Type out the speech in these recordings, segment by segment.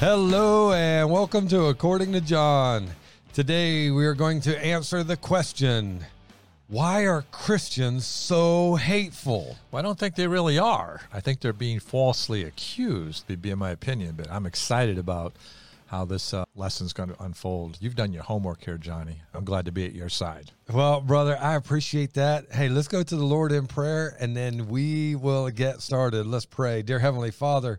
Hello and welcome to According to John. Today we are going to answer the question why are Christians so hateful? Well, I don't think they really are. I think they're being falsely accused, would be in my opinion. But I'm excited about how this uh, lesson's going to unfold. You've done your homework here, Johnny. I'm glad to be at your side. Well, brother, I appreciate that. Hey, let's go to the Lord in prayer and then we will get started. Let's pray. Dear Heavenly Father,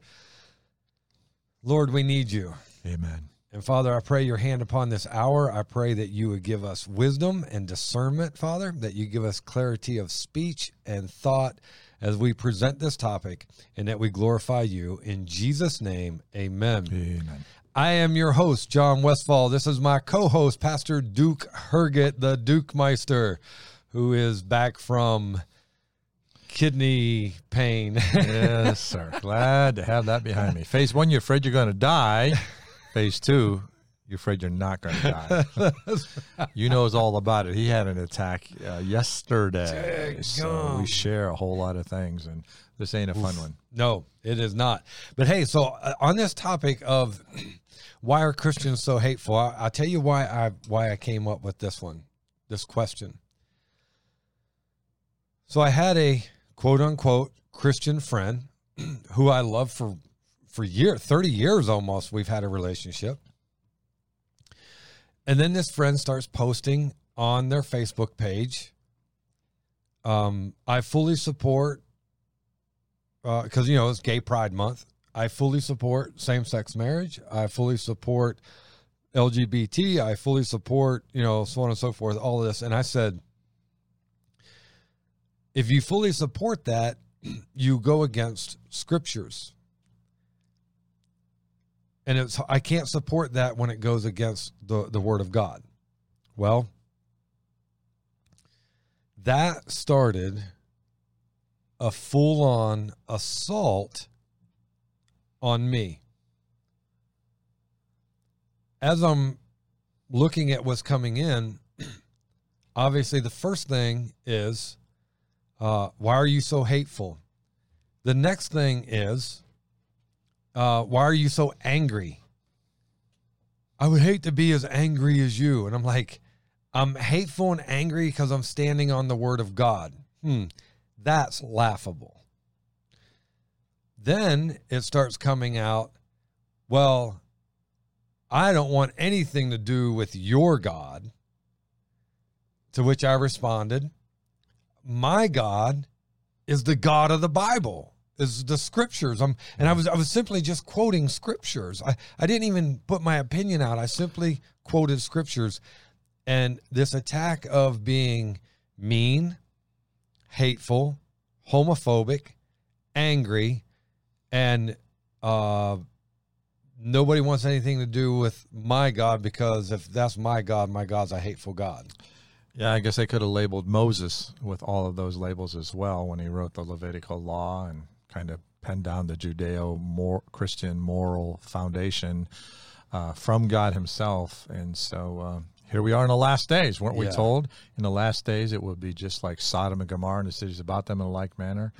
Lord, we need you. Amen. And Father, I pray your hand upon this hour. I pray that you would give us wisdom and discernment, Father, that you give us clarity of speech and thought as we present this topic, and that we glorify you. In Jesus' name, amen. Amen. I am your host, John Westfall. This is my co host, Pastor Duke Herget, the Duke Meister, who is back from kidney pain. yes, sir. Glad to have that behind me. Phase one, you're afraid you're going to die. Phase two, you're afraid you're not going to die. you knows all about it. He had an attack uh, yesterday, so we share a whole lot of things, and this ain't a fun one. No, it is not. But hey, so uh, on this topic of why are Christians so hateful, I, I'll tell you why I why I came up with this one, this question. So I had a quote unquote Christian friend who I love for for years, 30 years almost, we've had a relationship. And then this friend starts posting on their Facebook page. Um, I fully support because uh, you know it's Gay Pride Month. I fully support same-sex marriage. I fully support LGBT. I fully support you know so on and so forth. All of this, and I said, if you fully support that, you go against scriptures and it's I can't support that when it goes against the the word of God. Well, that started a full-on assault on me. As I'm looking at what's coming in, obviously the first thing is uh, why are you so hateful? The next thing is uh, why are you so angry? I would hate to be as angry as you. And I'm like, I'm hateful and angry because I'm standing on the word of God. Hmm, that's laughable. Then it starts coming out, well, I don't want anything to do with your God. To which I responded, My God is the God of the Bible is the scriptures. I'm, and I was I was simply just quoting scriptures. I, I didn't even put my opinion out. I simply quoted scriptures. And this attack of being mean, hateful, homophobic, angry, and uh, nobody wants anything to do with my God because if that's my God, my God's a hateful God. Yeah, I guess they could have labeled Moses with all of those labels as well when he wrote the Levitical law and kind of penned down the Judeo Christian moral foundation uh, from God Himself. And so uh, here we are in the last days, weren't we told? In the last days, it will be just like Sodom and Gomorrah and the cities about them in a like manner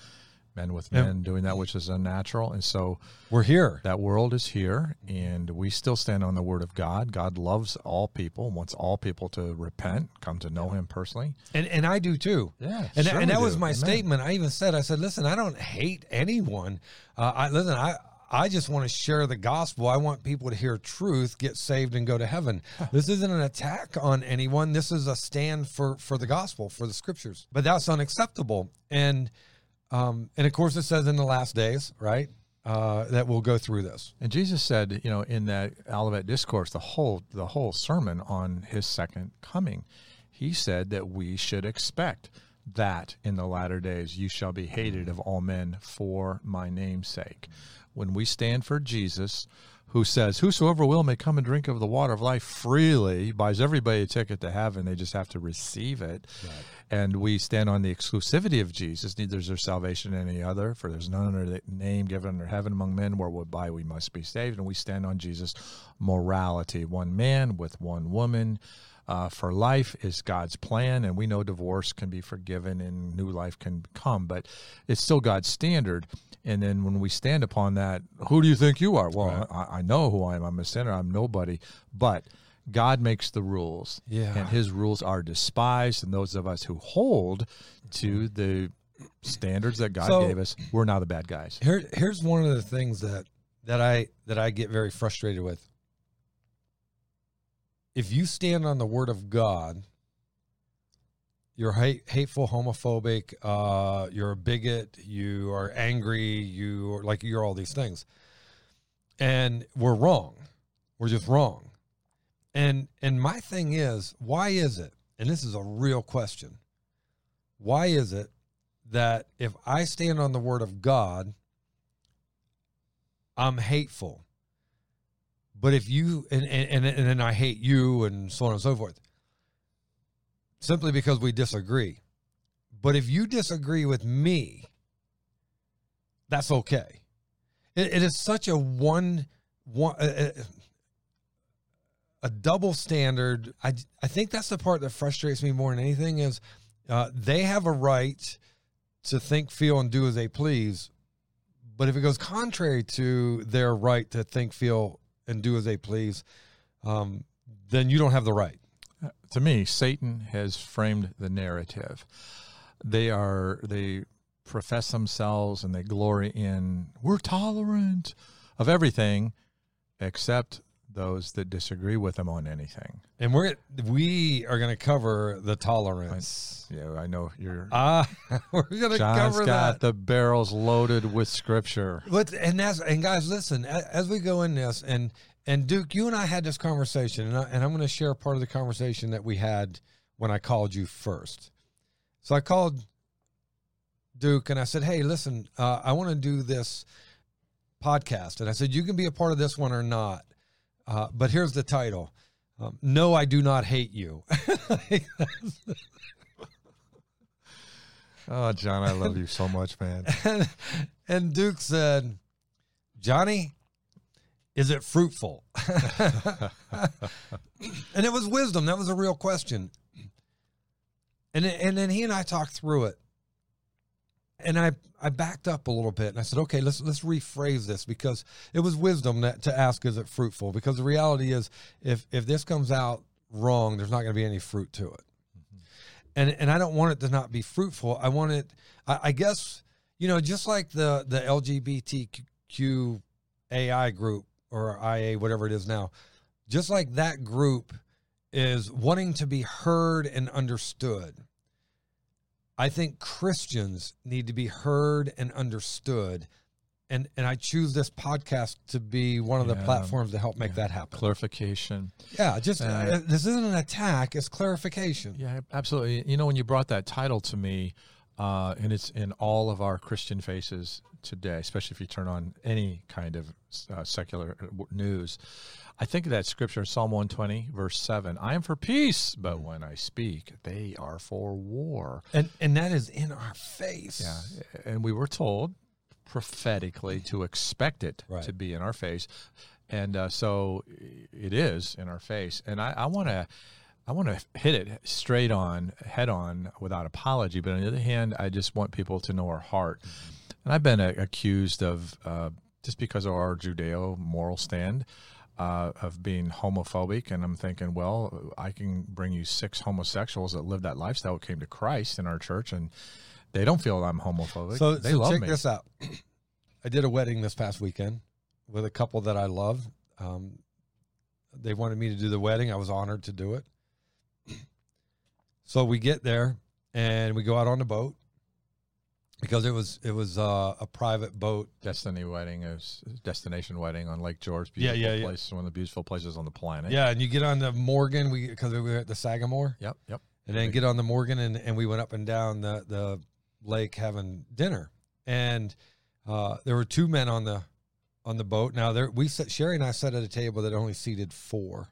men with men yeah. doing that which is unnatural. And so we're here. That world is here, and we still stand on the word of God. God loves all people, wants all people to repent, come to know Him personally. And and I do too. Yeah, and sure and that do. was my Amen. statement. I even said, I said, listen, I don't hate anyone. Uh, I listen, I. I just want to share the gospel. I want people to hear truth, get saved, and go to heaven. this isn't an attack on anyone. This is a stand for for the gospel, for the scriptures. But that's unacceptable. And um, and of course, it says in the last days, right, uh, that we'll go through this. And Jesus said, you know, in that Olivet discourse, the whole the whole sermon on His second coming, He said that we should expect that in the latter days you shall be hated of all men for my name's sake. When we stand for Jesus, who says, Whosoever will may come and drink of the water of life freely, buys everybody a ticket to heaven. They just have to receive it. Right. And we stand on the exclusivity of Jesus. Neither is there salvation in any other, for there's none other name given under heaven among men whereby we must be saved. And we stand on Jesus' morality one man with one woman. uh, for life is God's plan, and we know divorce can be forgiven and new life can come, but it's still God's standard. And then when we stand upon that, who do you think you are? Well, Right. I, I know who I am. I'm a sinner. I'm nobody. But God makes the rules, Yeah. and His rules are despised. And those of us who hold to the standards that God So- gave us, we're now the bad guys. Here, here's one of the things that that I that I get very frustrated with. If you stand on the word of God, you're hate, hateful, homophobic, uh, you're a bigot, you are angry, you are like you're all these things, and we're wrong. We're just wrong. And and my thing is, why is it? And this is a real question. Why is it that if I stand on the word of God, I'm hateful. But if you and and and then I hate you and so on and so forth, simply because we disagree. But if you disagree with me, that's okay. It, it is such a one one a, a- double standard. I I think that's the part that frustrates me more than anything is uh, they have a right to think, feel, and do as they please. But if it goes contrary to their right to think, feel, and do as they please, um, then you don't have the right. to me, Satan has framed the narrative. They are they profess themselves and they glory in we're tolerant of everything except those that disagree with them on anything. And we're we are going to cover the tolerance. Yeah, I know you're Ah, we're going to John's cover got that. the barrels loaded with scripture. But and that's and guys, listen as we go in this and and Duke, you and I had this conversation, and, I, and I'm going to share part of the conversation that we had when I called you first. So I called Duke and I said, "Hey, listen, uh, I want to do this podcast," and I said, "You can be a part of this one or not, uh, but here's the title." Um, no, I do not hate you. Oh, John, I love you so much, man. and, and Duke said, Johnny, is it fruitful? and it was wisdom. That was a real question. And, and then he and I talked through it. And I, I backed up a little bit and I said, okay, let's let's rephrase this because it was wisdom that to ask, is it fruitful? Because the reality is if if this comes out wrong, there's not going to be any fruit to it mm-hmm. and and I don't want it to not be fruitful. I want it. I, I guess you know, just like the the LGBTQ AI group or IA, whatever it is now, just like that group is wanting to be heard and understood. I think Christians need to be heard and understood. And, and I choose this podcast to be one of the Yeah. platforms to help make that happen. Clarification. Yeah, just uh, this isn't an attack; it's clarification. Yeah, absolutely. You know, when you brought that title to me, uh, and it's in all of our Christian faces today, especially if you turn on any kind of uh, secular news, I think of that scripture, Psalm 120, verse 7 I am for peace, but when I speak, they are for war. And and that is in our face. Yeah. And we were told prophetically to expect it Right. to be in our face. And uh, so it is in our face. And I want to. I want to hit it straight on, head on, without apology. But on the other hand, I just want people to know our heart. And I've been accused of, uh, just because of our Judeo moral stand, uh, of being homophobic. And I'm thinking, well, I can bring you six homosexuals that live that lifestyle, came to Christ in our church, and they don't feel I'm homophobic. So, they so love check me. this out. I did a wedding this past weekend with a couple that I love. Um, they wanted me to do the wedding. I was honored to do it. So we get there and we go out on the boat because it was it was uh, a private boat. Destiny wedding is destination wedding on Lake George. Yeah, Beautiful yeah, yeah. place, one of the beautiful places on the planet. Yeah, and you get on the Morgan. We because we were at the Sagamore. Yep. Yep. and then get on the Morgan and, and we went up and down the, the lake having dinner. And uh, there were two men on the on the boat. Now there we sat Sherry and I sat at a table that only seated four.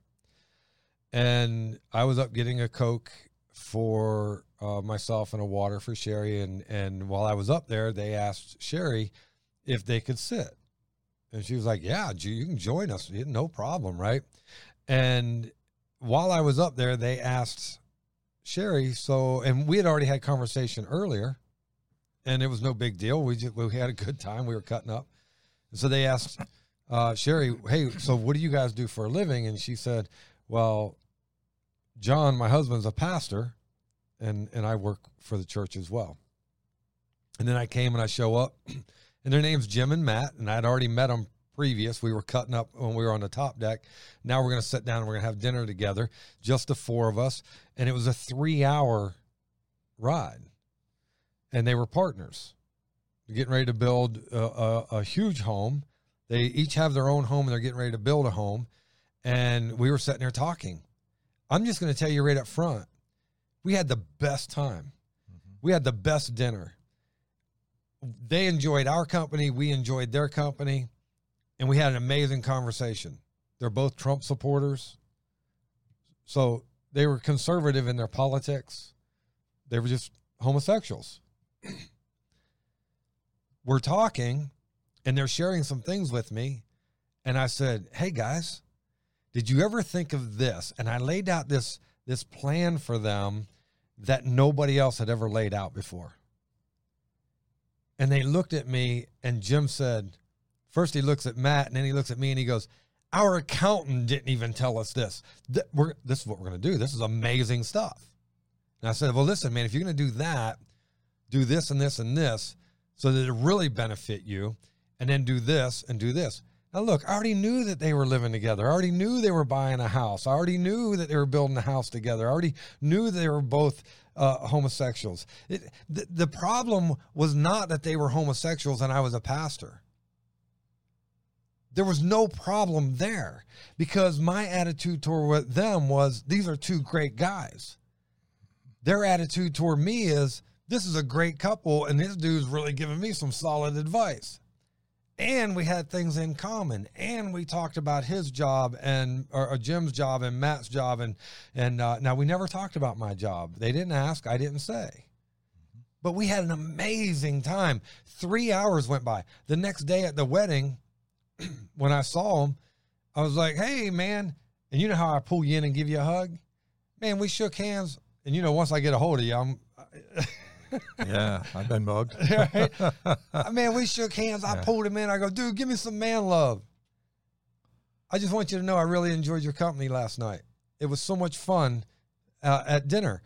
And I was up getting a Coke for uh, myself and a water for Sherry. And, and while I was up there, they asked Sherry if they could sit. And she was like, Yeah, you can join us. No problem, right? And while I was up there, they asked Sherry. So, and we had already had conversation earlier, and it was no big deal. We just we had a good time. We were cutting up, and so they asked uh, Sherry, "Hey, so what do you guys do for a living?" And she said, "Well, John, my husband's a pastor, and and I work for the church as well." And then I came and I show up, and their name's Jim and Matt, and I'd already met them previous. We were cutting up when we were on the top deck. Now we're going to sit down and we're going to have dinner together, just the four of us. And it was a three hour ride. And they were partners. They're getting ready to build a, a, a huge home. They each have their own home and they're getting ready to build a home. And we were sitting there talking. I'm just going to tell you right up front we had the best time. Mm-hmm. We had the best dinner. They enjoyed our company. We enjoyed their company and we had an amazing conversation. They're both Trump supporters. So they were conservative in their politics. They were just homosexuals. we're talking and they're sharing some things with me. And I said, Hey guys, did you ever think of this? And I laid out this this plan for them that nobody else had ever laid out before. And they looked at me and Jim said, First, he looks at Matt, and then he looks at me, and he goes, "Our accountant didn't even tell us this. Th- this is what we're going to do. This is amazing stuff." And I said, "Well, listen, man, if you're going to do that, do this and this and this, so that it really benefit you, and then do this and do this." Now, look, I already knew that they were living together. I already knew they were buying a house. I already knew that they were building a house together. I already knew they were both uh, homosexuals. It, the, the problem was not that they were homosexuals and I was a pastor. There was no problem there because my attitude toward them was these are two great guys. Their attitude toward me is this is a great couple and this dude's really giving me some solid advice. And we had things in common, and we talked about his job and or, or Jim's job and Matt's job, and and uh, now we never talked about my job. They didn't ask, I didn't say, but we had an amazing time. Three hours went by. The next day at the wedding, when I saw him, I was like, "Hey, man!" And you know how I pull you in and give you a hug, man. We shook hands, and you know, once I get a hold of you, I'm. yeah, I've been mugged. right? man, we shook hands. I yeah. pulled him in. I go, dude, give me some man love. I just want you to know I really enjoyed your company last night. It was so much fun uh, at dinner,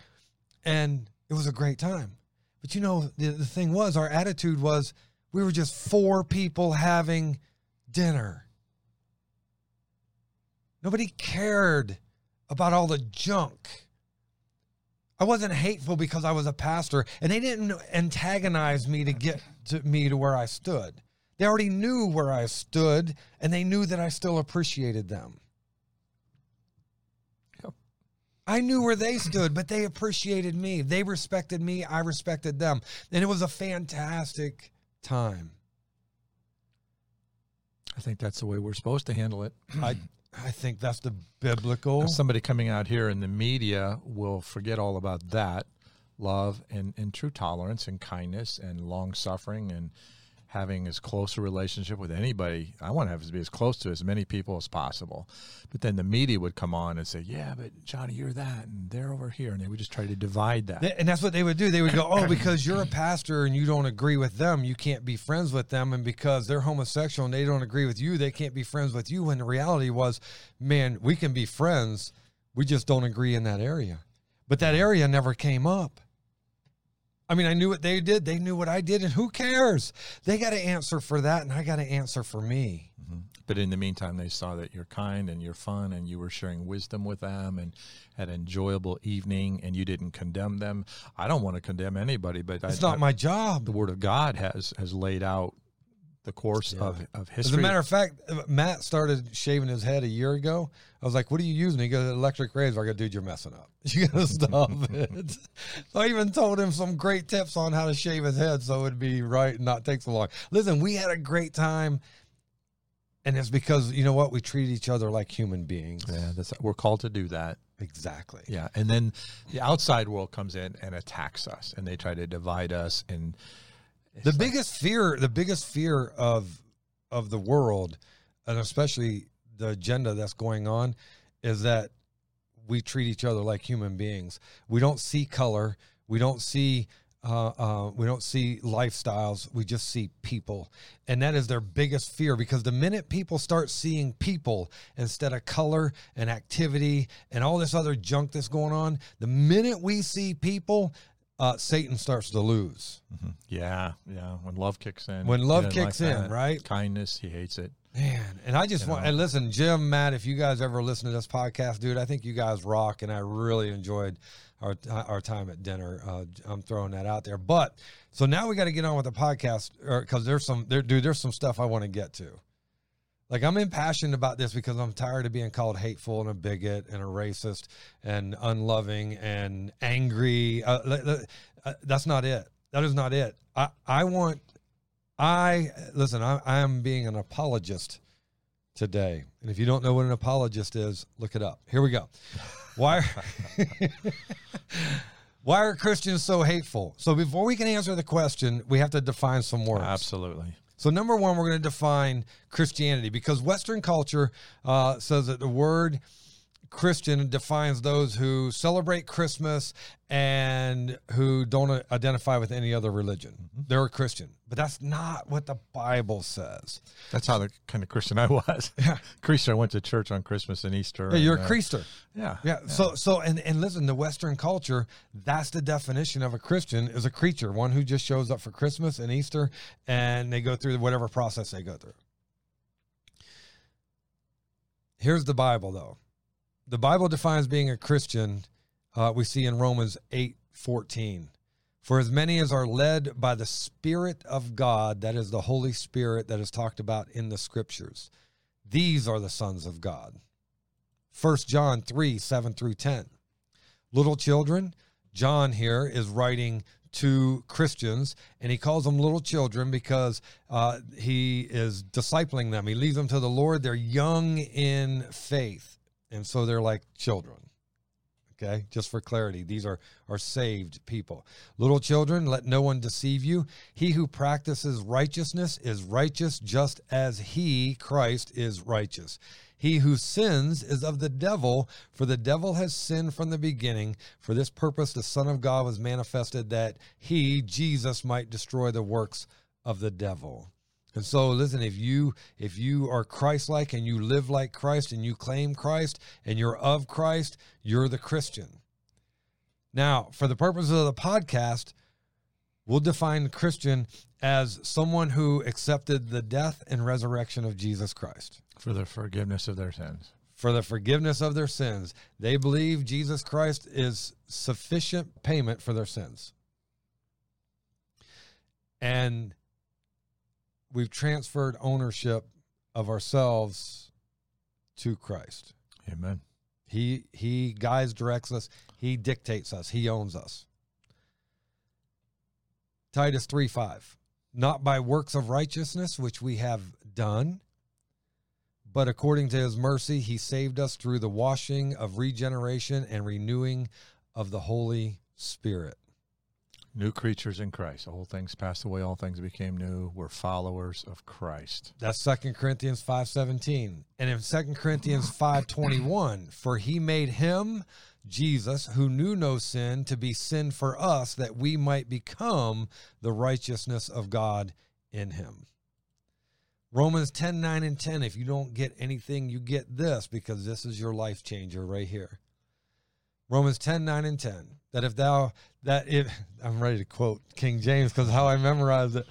and it was a great time. But you know, the, the thing was, our attitude was we were just four people having dinner. Nobody cared about all the junk. I wasn't hateful because I was a pastor, and they didn't antagonize me to get to me to where I stood. They already knew where I stood, and they knew that I still appreciated them. I knew where they stood, but they appreciated me. They respected me. I respected them. And it was a fantastic time. I think that's the way we're supposed to handle it. I I think that's the biblical. Somebody coming out here in the media will forget all about that love and, and true tolerance and kindness and long suffering and having as close a relationship with anybody. I want to have to be as close to as many people as possible. But then the media would come on and say, "Yeah, but Johnny, you're that, and they're over here," and they would just try to divide that. And that's what they would do. They would go, "Oh, because you're a pastor and you don't agree with them, you can't be friends with them, and because they're homosexual and they don't agree with you, they can't be friends with you." When the reality was, man, we can be friends. We just don't agree in that area. But that area never came up. I mean, I knew what they did. They knew what I did. And who cares? They got to answer for that, and I got to answer for me. Mm-hmm. But in the meantime, they saw that you're kind and you're fun and you were sharing wisdom with them and had an enjoyable evening and you didn't condemn them. I don't want to condemn anybody, but it's I, not I, my job. The Word of God has has laid out the course yeah. of, of history. As a matter of fact, Matt started shaving his head a year ago. I was like, "What are you using?" He goes, "Electric razor." I go, "Dude, you're messing up. You gotta stop it." So I even told him some great tips on how to shave his head so it'd be right and not take so long. Listen, we had a great time, and it's because you know what we treat each other like human beings. Yeah, that's we're called to do that. Exactly. Yeah, and then the outside world comes in and attacks us, and they try to divide us and the like, biggest fear, the biggest fear of of the world, and especially the agenda that's going on, is that we treat each other like human beings. We don't see color. We don't see uh, uh, we don't see lifestyles. We just see people, and that is their biggest fear. Because the minute people start seeing people instead of color and activity and all this other junk that's going on, the minute we see people, uh, Satan starts to lose. Yeah, yeah. When love kicks in, When love kicks like in, that. right? Kindness, he hates it. Man, and I just You want know? and listen, Jim, Matt, if you guys ever listen to this podcast, dude, I think you guys rock, and I really enjoyed our our time at dinner. Uh, I'm throwing that out there, but so now we got to get on with the podcast, because there's some there, dude, there's some stuff I want to get to. Like I'm impassioned about this because I'm tired of being called hateful and a bigot and a racist and unloving and angry. Uh, uh, that's not it. That is not it. I I want I listen. I, I am being an apologist today, and if you don't know what an apologist is, look it up. Here we go. Why? why are Christians so hateful? So before we can answer the question, we have to define some words. Absolutely. So number one, we're going to define Christianity because Western culture uh, says that the word Christian defines those who celebrate Christmas and who don't identify with any other religion. They're a Christian, but that's not what the Bible says. That's how the kind of Christian I was. Yeah. Christian, I went to church on Christmas and Easter. Yeah, you're and, a uh, Creaster. Yeah. Yeah. So so and and listen, the Western culture, that's the definition of a Christian is a Creaster, one who just shows up for Christmas and Easter, and they go through whatever process they go through. Here's the Bible, though. The Bible defines being a Christian. Uh, we see in Romans eight fourteen. For as many as are led by the Spirit of God, that is the Holy Spirit that is talked about in the Scriptures, these are the sons of God. 1 John 3 7 through 10. Little children, John here is writing to Christians, and he calls them little children because uh, he is discipling them. He leads them to the Lord. They're young in faith, and so they're like children. Okay, just for clarity, these are, are saved people. Little children, let no one deceive you. He who practices righteousness is righteous just as he, Christ, is righteous. He who sins is of the devil, for the devil has sinned from the beginning. For this purpose, the Son of God was manifested that he, Jesus, might destroy the works of the devil. And so listen, if you if you are Christ-like and you live like Christ and you claim Christ and you're of Christ, you're the Christian. Now, for the purposes of the podcast, we'll define Christian as someone who accepted the death and resurrection of Jesus Christ For the forgiveness of their sins. for the forgiveness of their sins. They believe Jesus Christ is sufficient payment for their sins. And we've transferred ownership of ourselves to Christ. Amen. He he guides, directs us, he dictates us, he owns us. Titus 3 5. Not by works of righteousness which we have done, but according to his mercy, he saved us through the washing of regeneration and renewing of the Holy Spirit. New creatures in Christ. All things passed away, all things became new. We're followers of Christ. That's Second Corinthians 5:17. And in Second Corinthians 5:21, for he made him Jesus who knew no sin to be sin for us that we might become the righteousness of God in him. Romans 10, 9, and 10. If you don't get anything, you get this because this is your life changer right here. Romans 10, 9, and 10. That if thou, that if, I'm ready to quote King James because how I memorized it.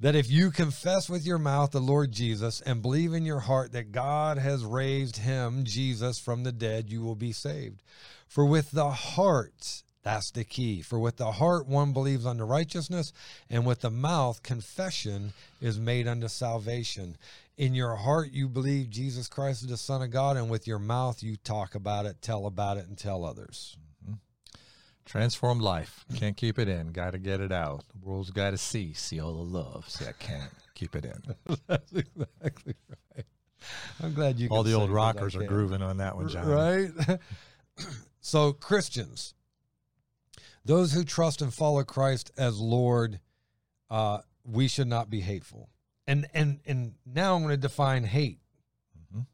That if you confess with your mouth the Lord Jesus and believe in your heart that God has raised him, Jesus, from the dead, you will be saved. For with the heart, that's the key. For with the heart one believes unto righteousness, and with the mouth confession is made unto salvation. In your heart you believe Jesus Christ is the Son of God, and with your mouth you talk about it, tell about it, and tell others. Transformed life. Can't keep it in. Got to get it out. The world's got to see. See all the love. See, I can't keep it in. That's exactly right. I'm glad you. All the old rockers are grooving on that one, John. Right? so, Christians, those who trust and follow Christ as Lord, uh, we should not be hateful. And and and now I'm going to define hate. Mhm.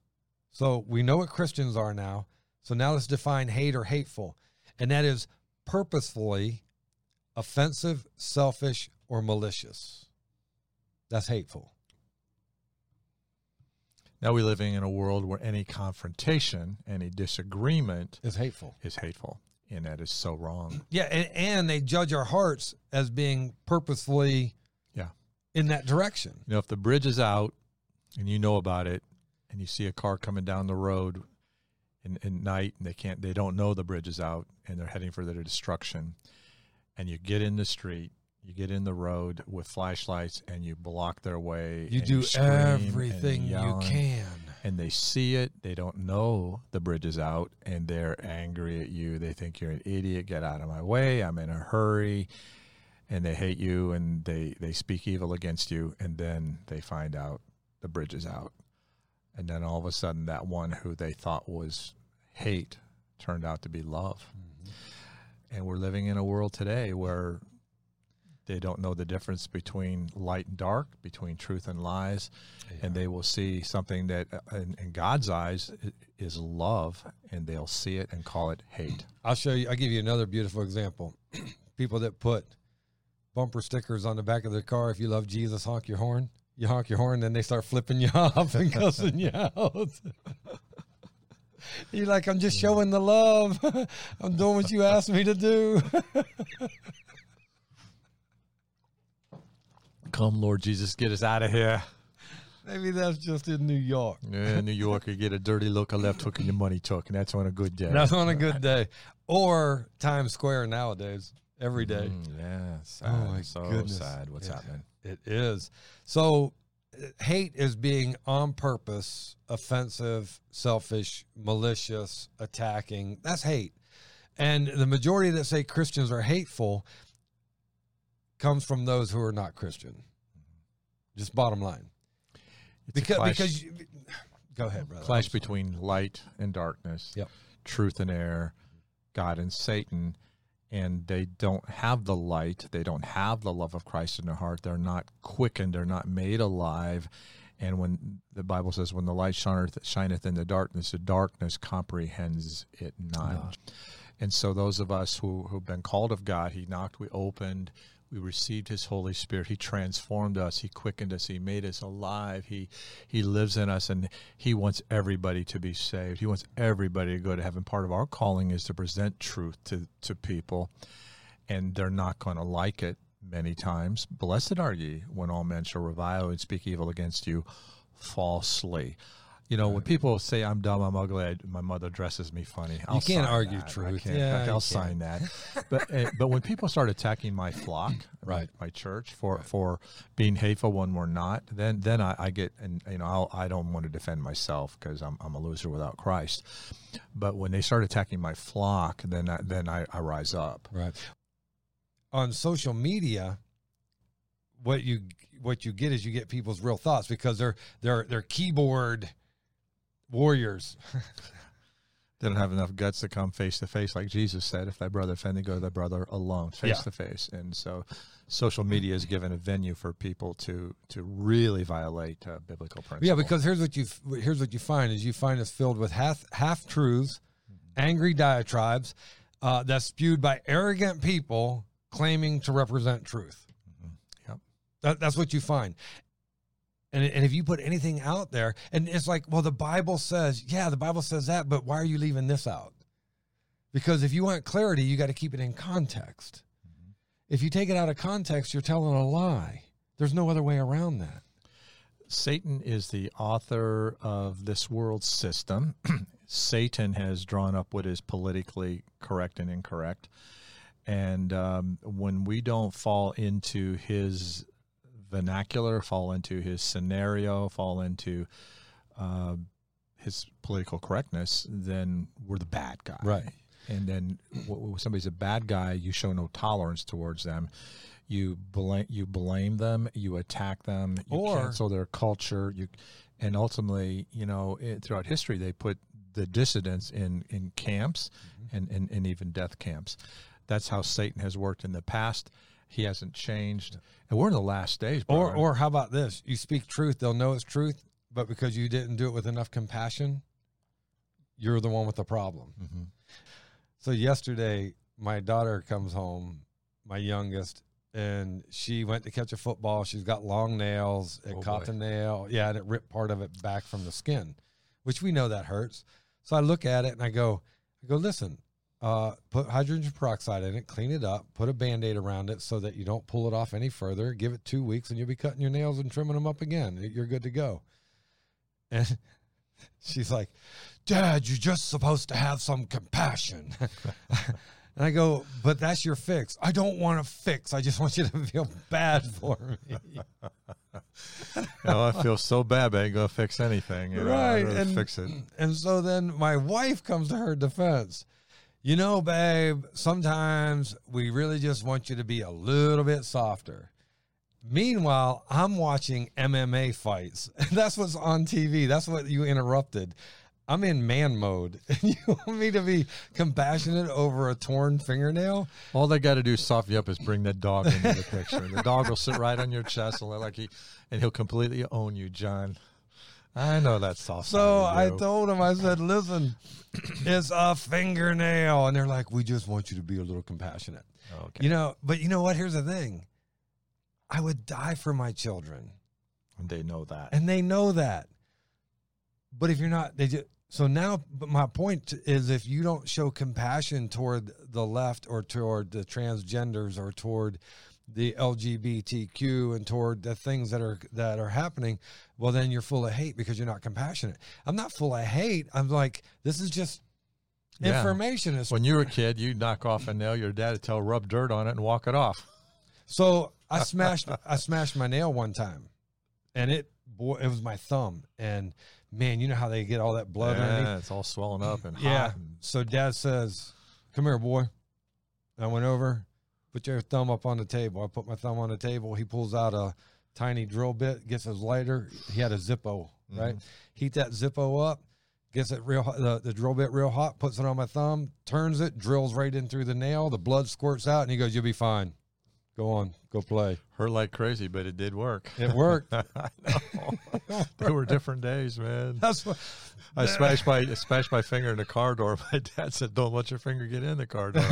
So we know what Christians are now. So now let's define hate or hateful. And that is purposefully offensive, selfish, or malicious. That's hateful. Now we're living in a world where any confrontation, any disagreement is hateful. is hateful. And that is so wrong. Yeah, and, and they judge our hearts as being purposefully Yeah. in that direction. You know, if the bridge is out and you know about it and you see a car coming down the road in, in night and they can't they don't know the bridge is out and they're heading for their destruction. And you get in the street you get in the road with flashlights and you block their way You do and everything you can. and they see it they don't know the bridge is out and they're angry at you. They think you're an idiot get out of my way i'm in a hurry. And they hate you and they they speak evil against you and then they find out the bridge is out and then all of a sudden that one who they thought was hate turned out to be love and we're living in a world today where they don't know the difference between light and dark between truth and lies and they will see something that uh, in, in god's eyes is love and they'll see it and call it hate I'll show you. I'll give you another beautiful example. People that put bumper stickers on the back of their car. If you love Jesus, honk your horn. You honk your horn, then they start flipping you off and cussing you out. You're like, I'm just showing the love. I'm doing what you asked me to do. come lord jesus get us out of here Maybe that's just in New York. yeah, new york you get a dirty look a left hook and your money took and that's on a good day That's on a good day. Or Times Square nowadays, every day. Mm, yeah sad. Oh, my so goodness. sad what's Yeah. happening It is. So hate is being on purpose, offensive, selfish, malicious, attacking. That's hate. And the majority that say Christians are hateful comes from those who are not Christian. Just bottom line. It's Because clash- because you, go ahead, brother. clash between light and darkness, Yep. truth and error, God and Satan, and they don't have the light. They don't have the love of Christ in their heart. They're not quickened. They're not made alive. And when the Bible says, "When the light shineth, shineth in the darkness, the darkness comprehends it not." And so, those of us who who've been called of God, He knocked, we opened, we received His Holy Spirit. He transformed us. He quickened us. He made us alive. He He lives in us, and He wants everybody to be saved. He wants everybody to go to heaven. Part of our calling is to present truth to to people, and they're not going to like it many times. Blessed are ye when all men shall revile and speak evil against you falsely. You know, when people say I'm dumb, I'm ugly, I, my mother dresses me funny. I'll can't argue that. I truth. can't- Yeah, you I'll can't. sign that. But uh, but when people start attacking my flock, Right. my, my church for for being hateful when we're not, then then I, I get and you know I'll, I don't want to defend myself because I'm I'm a loser without Christ. But when they start attacking my flock, then I, then I, I rise up. Right. On social media, what you what you get is you get people's real thoughts because they're they're they're keyboard warriors. They don't have enough guts to come face to face, like Jesus said. If thy brother offended, go to thy brother alone, face to face. And so, social media is given a venue for people to to really violate uh, biblical principles. Yeah, because here's what you here's what you find is you find it's filled with half half truths, angry diatribes, uh, that's spewed by arrogant people claiming to represent truth. Yep. That, that's what you find. And, and if you put anything out there, and it's like, well, the Bible says, yeah, the Bible says that, but why are you leaving this out? Because if you want clarity, you got to keep it in context. If you take it out of context, you're telling a lie. There's no other way around that. Satan is the author of this world system. Satan has drawn up what is politically correct and incorrect. And um, when we don't fall into his vernacular, fall into his scenario, fall into uh, his political correctness, then we're the bad guy. Right. And then when somebody's a bad guy, you show no tolerance towards them. You blame you blame them, you attack them, you Or- cancel their culture. You, and ultimately, you know, it, throughout history, they put the dissidents in in camps and, and and even death camps. That's how Satan has worked in the past. He hasn't changed, and we're in the last days. Or, or how about this? You speak truth, they'll know it's truth, but because you didn't do it with enough compassion, you're the one with the problem. Mhm. So yesterday, my daughter comes home, my youngest, and she went to catch a football. She's got long nails. It Oh, caught boy. the nail. Yeah, and it ripped part of it back from the skin, which we know that hurts. So I look at it and I go, I go, listen, uh, put hydrogen peroxide in it, clean it up, put a band aid around it so that you don't pull it off any further. Give it two weeks and you'll be cutting your nails and trimming them up again. You're good to go. And she's like, Dad, you're just supposed to have some compassion. and I go, but that's your fix. I don't want a fix. I just want you to feel bad for me. Oh, I feel so bad, I ain't gonna fix anything. You know, right. And, fix it. and so then my wife comes to her defense. You know, babe, sometimes we really just want you to be a little bit softer. Meanwhile, I'm watching MMA fights. That's what's on TV. That's what you interrupted. I'm in man mode. You want me to be compassionate over a torn fingernail? All they got to do to soften you up is bring that dog into the picture. The dog will sit right on your chest and like he, and he'll completely own you, John. I know that's soft. So I told him, I said, listen, it's a fingernail. And they're like, we just want you to be a little compassionate. Oh, okay. You know, but you know what? Here's the thing I would die for my children, And they know that. and they know that. But if you're not, they just. So now, but my point is if you don't show compassion toward the left or toward the transgenders or toward the LGBTQ and toward the things that are that are happening, well then you're full of hate because you're not compassionate. I'm not full of hate. I'm like this is just Yeah. information. Is when you were a kid, you knock off a nail, your dad would tell rub dirt on it and walk it off. So I smashed I smashed my nail one time, and it boy it was my thumb, and man, you know how they get all that blood underneath. Yeah, it's all swelling up and Yeah. hot. and- So Dad says, "Come here, boy." I went over, put your thumb up on the table. I put my thumb on the table. He pulls out a tiny drill bit, gets his lighter. He had a Zippo, mm-hmm. right? Heat that Zippo up, gets it real hot, the, the drill bit real hot, puts it on my thumb, turns it, drills right in through the nail. The blood squirts out, and he goes, "You'll be fine. Go on, go play." Hurt like crazy, but it did work. It worked. I know. there were different days, man. That's what. I smashed my I smashed my finger in the car door. My dad said, "Don't let your finger get in the car door."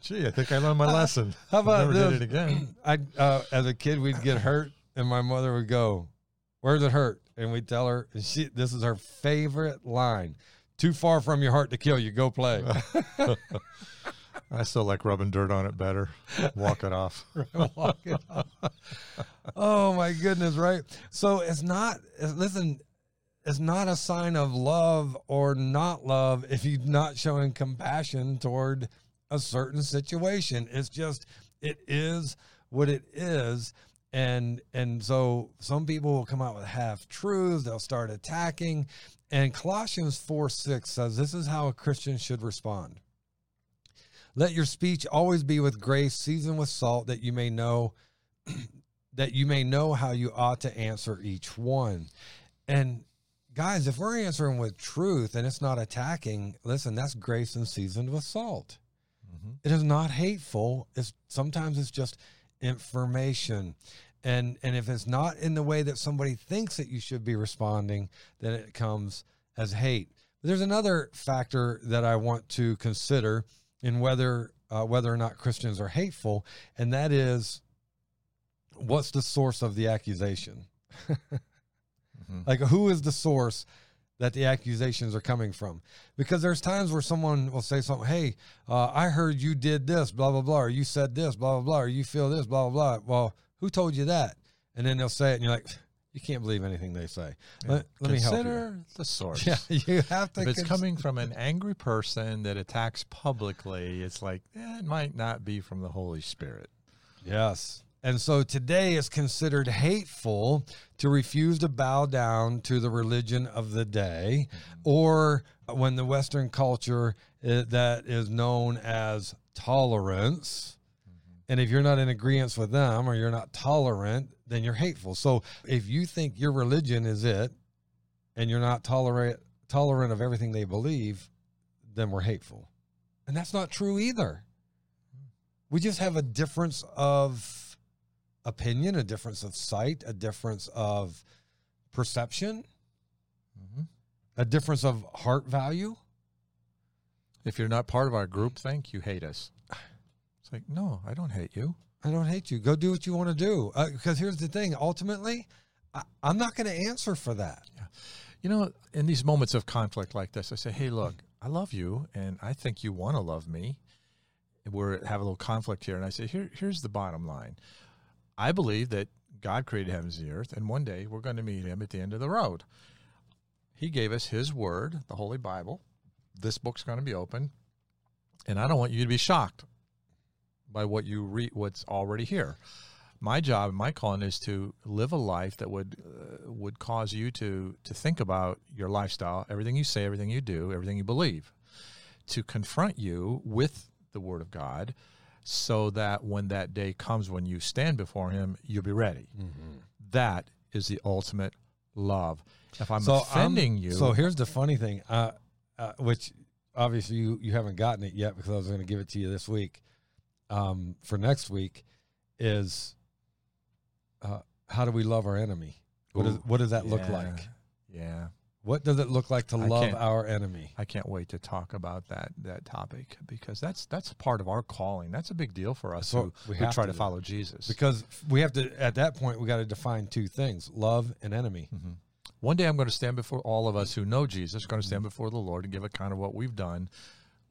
Gee, I think I learned my lesson. How about Never did it again. I uh, as a kid we'd get hurt and my mother would go, "Where's it hurt?" And we'd tell her, and she this is her favorite line: "Too far from your heart to kill you. Go play." I still like rubbing dirt on it better. Walk it off. Walk it off. oh my goodness! Right. So it's not. Listen. It's not a sign of love or not love if you're not showing compassion toward a certain situation. It's just it is what it is. And and so some people will come out with half truths, they'll start attacking. And Colossians 4 6 says this is how a Christian should respond. Let your speech always be with grace, seasoned with salt, that you may know that you may know how you ought to answer each one. And guys, if we're answering with truth and it's not attacking, listen, that's grace and seasoned with salt. It is not hateful. It's sometimes it's just information. And and if it's not in the way that somebody thinks that you should be responding, then it comes as hate. There's another factor that I want to consider in whether uh, whether or not Christians are hateful, and that is what's the source of the accusation? Like, who is the source that the accusations are coming from? Because there's times where someone will say something, hey, uh, I heard you did this, blah, blah, blah, or you said this, blah, blah, blah, or you feel this, blah, blah, blah. Well, who told you that? And then they'll say it, and you're like, you can't believe anything they say. Let, let me help you. Consider the source. Yeah, you have to. If it's cons- coming from an angry person that attacks publicly, it's like eh, it might not be from the Holy Spirit. Yes. And so today is considered hateful to refuse to bow down to the religion of the day, mm-hmm. or when the Western culture uh, that is known as tolerance. Mm-hmm. And if you're not in agreement with them or you're not tolerant, then you're hateful. So if you think your religion is it and you're not tolerant tolerant of everything they believe, then we're hateful. And that's not true either. Hmm. We just have a difference of opinion, a difference of sight, a difference of perception. Mhm. a difference of heart value. If you're not part of our group think you hate us. It's like, no, I don't hate you. I don't hate you. Go do what you want to do. Uh, because here's the thing: ultimately, I, I'm not going to answer for that. You know, in these moments of conflict like this, I say, hey, look, I love you, and I think you want to love me. We're have a little conflict here, and I say, here, here's the bottom line. I believe that God created heavens and the earth, and one day we're going to meet Him at the end of the road. He gave us His Word, the Holy Bible. This book's going to be open, and I don't want you to be shocked by what you read, what's already here. My job, my calling, is to live a life that would uh, would cause you to to think about your lifestyle, everything you say, everything you do, everything you believe, to confront you with the Word of God, so that when that day comes, when you stand before Him, you'll be ready. That is the ultimate love. If I'm so I'm- offending you, So here's the funny thing, uh, uh, which obviously you, you haven't gotten it yet because I was going to give it to you this week. Um, for next week, is uh, how do we love our enemy? What what does that look like? Yeah. What does it look like to I love our enemy? I can't wait to talk about that that topic because that's that's part of our calling. That's a big deal for us who, we who try to to follow Jesus. Because we have to at that point we got to define two things: love and enemy. Mhm. One day I'm going to stand before all of us who know Jesus, going to stand before the Lord and give account of what we've done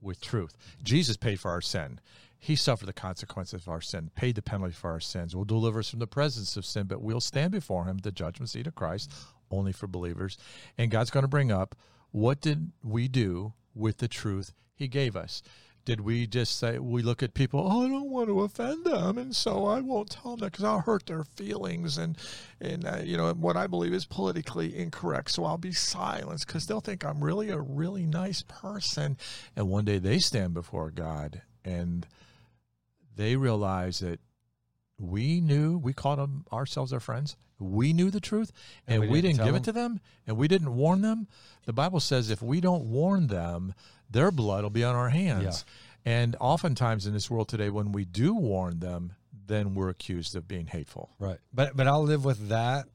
with truth. Jesus paid for our sin. He suffered the consequences of our sin, paid the penalty for our sins, will deliver us from the presence of sin, but we'll stand before him, the judgment seat of Christ, only for believers. And God's going to bring up what did we do with the truth he gave us? Did we just say, we look at people, oh, I don't want to offend them, and so I won't tell them that because I'll hurt their feelings, and, and uh, you know, what I believe is politically incorrect, so I'll be silenced because they'll think I'm really a really nice person. And one day they stand before God and they realize that we knew, we called them ourselves our friends, we knew the truth, and, And we, we didn't, didn't give tell it to them, and we didn't warn them. The Bible says if we don't warn them, their blood will be on our hands. And oftentimes in this world today, when we do warn them, then we're accused of being hateful. Right. But but I'll live with that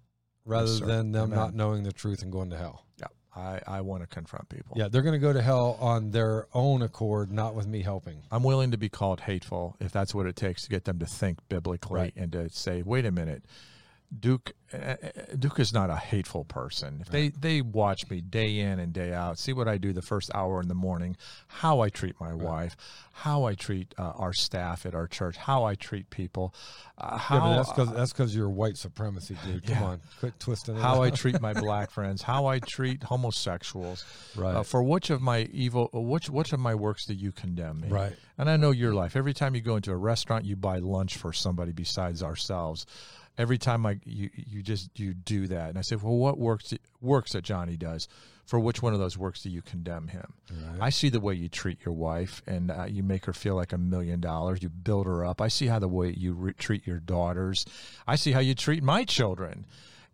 rather Yes, than them Amen. not knowing the truth and going to hell. Yeah, I, I want to confront people. Yeah, they're going to go to hell on their own accord, not with me helping. I'm willing to be called hateful if that's what it takes to get them to think biblically Right. and to say, wait a minute, Duke uh, Duke is not a hateful person. If they they watch me day in and day out, see what I do the first hour in the morning, how I treat my wife, how I treat uh, our staff at our church, how I treat people, uh, how yeah, but that's because that's because you're white supremacy, dude. Come yeah. on, quit twisting it. how I treat my black friends, how I treat homosexuals. right, Uh, for which of my evil, which which of my works do you condemn me? right. And I know your life. Every time you go into a restaurant, you buy lunch for somebody besides ourselves. Every time I you you just you do that, and I say, well, what works works that Johnny does? For which one of those works do you condemn him? right. I see the way you treat your wife, and uh, you make her feel like a million dollars. You build her up. I see how the way you re- treat your daughters. I see how you treat my children,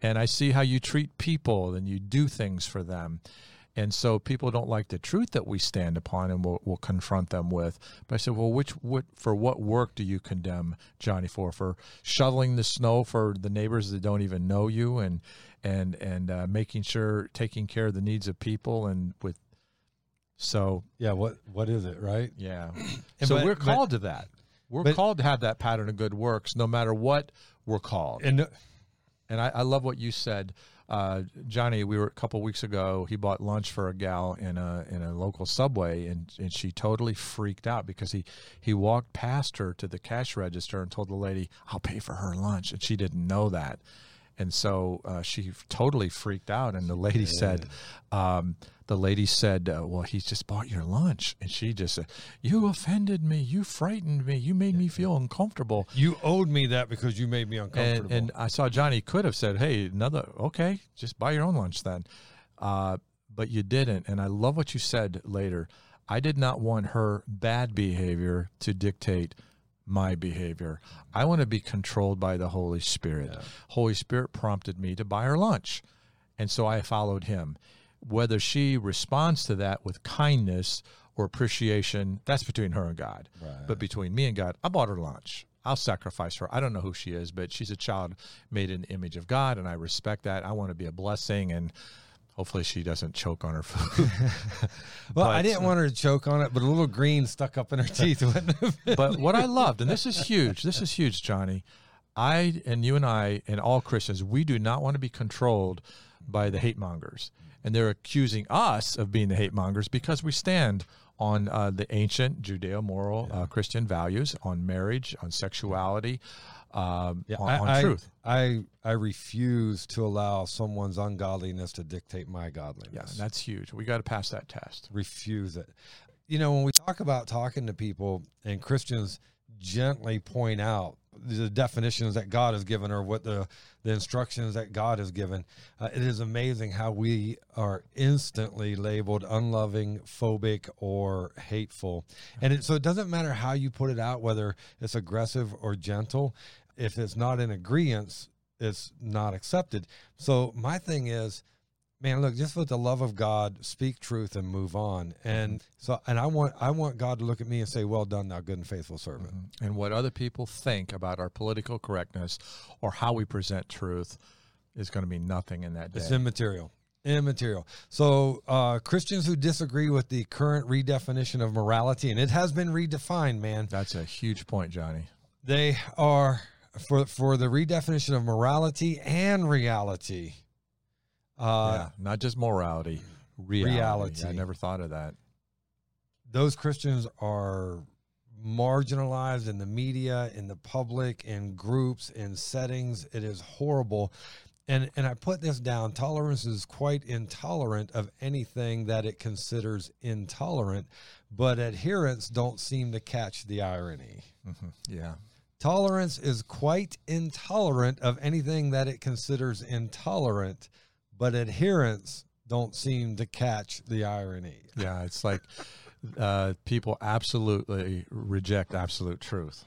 and I see how you treat people, and you do things for them. And so people don't like the truth that we stand upon, and we'll, we'll confront them with. But I said, well, which what for what work do you condemn Johnny for? For shoveling the snow for the neighbors that don't even know you, and and and uh, making sure taking care of the needs of people, and with so yeah, what what is it, right? yeah. And so but- we're but- called to that. We're but- called to have that pattern of good works, no matter what we're called. And And I, I love what you said, uh, Johnny. We were a couple weeks ago. He bought lunch for a gal in a in a local subway, and, and she totally freaked out because he he walked past her to the cash register and told the lady, "I'll pay for her lunch," and she didn't know that. And so uh, she totally freaked out, and the lady said, um, "The lady said, uh, well, he's just bought your lunch," and she just said, "You offended me. You frightened me. You made me feel uncomfortable." you owed me that because you made me uncomfortable. And, and I saw Johnny could have said, "Hey, another okay, just buy your own lunch then," uh, but you didn't. And I love what you said later. I did not want her bad behavior to dictate my behavior. I want to be controlled by the Holy Spirit. Holy Spirit prompted me to buy her lunch, and so I followed him. Whether she responds to that with kindness or appreciation, that's between her and God. Right. But between me and God, I bought her lunch. I'll sacrifice her. I don't know who she is, but she's a child made in the image of God, and I respect that. I want to be a blessing, and Hopefully, she doesn't choke on her food. Well, I didn't uh, want her to choke on it, but a little green stuck up in her teeth wouldn't have been- but what I loved, and this is huge, this is huge, Johnny. I and you and I and all Christians, we do not want to be controlled by the hate mongers, and they're accusing us of being the hate mongers because we stand on uh, the ancient Judeo-moral uh, Christian values on marriage, on sexuality, um, Yeah, on, I, on truth. I I refuse to allow someone's ungodliness to dictate my Yeah, godliness. that's huge. We got to pass that test. refuse it. You know, when we talk about talking to people and Christians gently point out the definitions that God has given or what the, the instructions that God has given, uh, it is amazing how we are instantly labeled unloving, phobic, or hateful. And it, so it doesn't matter how you put it out, whether it's aggressive or gentle. If it's not in agreement, it's not accepted. So my thing is, man look just with the love of god speak truth and move on. And so and i want i want god to look at me and say well done thou good and faithful servant. And what other people think about our political correctness or how we present truth is going to be nothing in that day. it's immaterial. Immaterial. So uh christians who disagree with the current redefinition of morality and it has been redefined man. That's a huge point, Johnny. they are for for the redefinition of morality and reality uh yeah, not just morality, reality. Reality. I never thought of that. those Christians are marginalized in the media, in the public, in groups, in settings. It is horrible. And and I put this down. Tolerance is quite intolerant of anything that it considers intolerant, but adherents don't seem to catch the irony. Mhm. Yeah, Tolerance is quite intolerant of anything that it considers intolerant, but adherents don't seem to catch the irony. yeah. It's like uh, people absolutely reject absolute truth.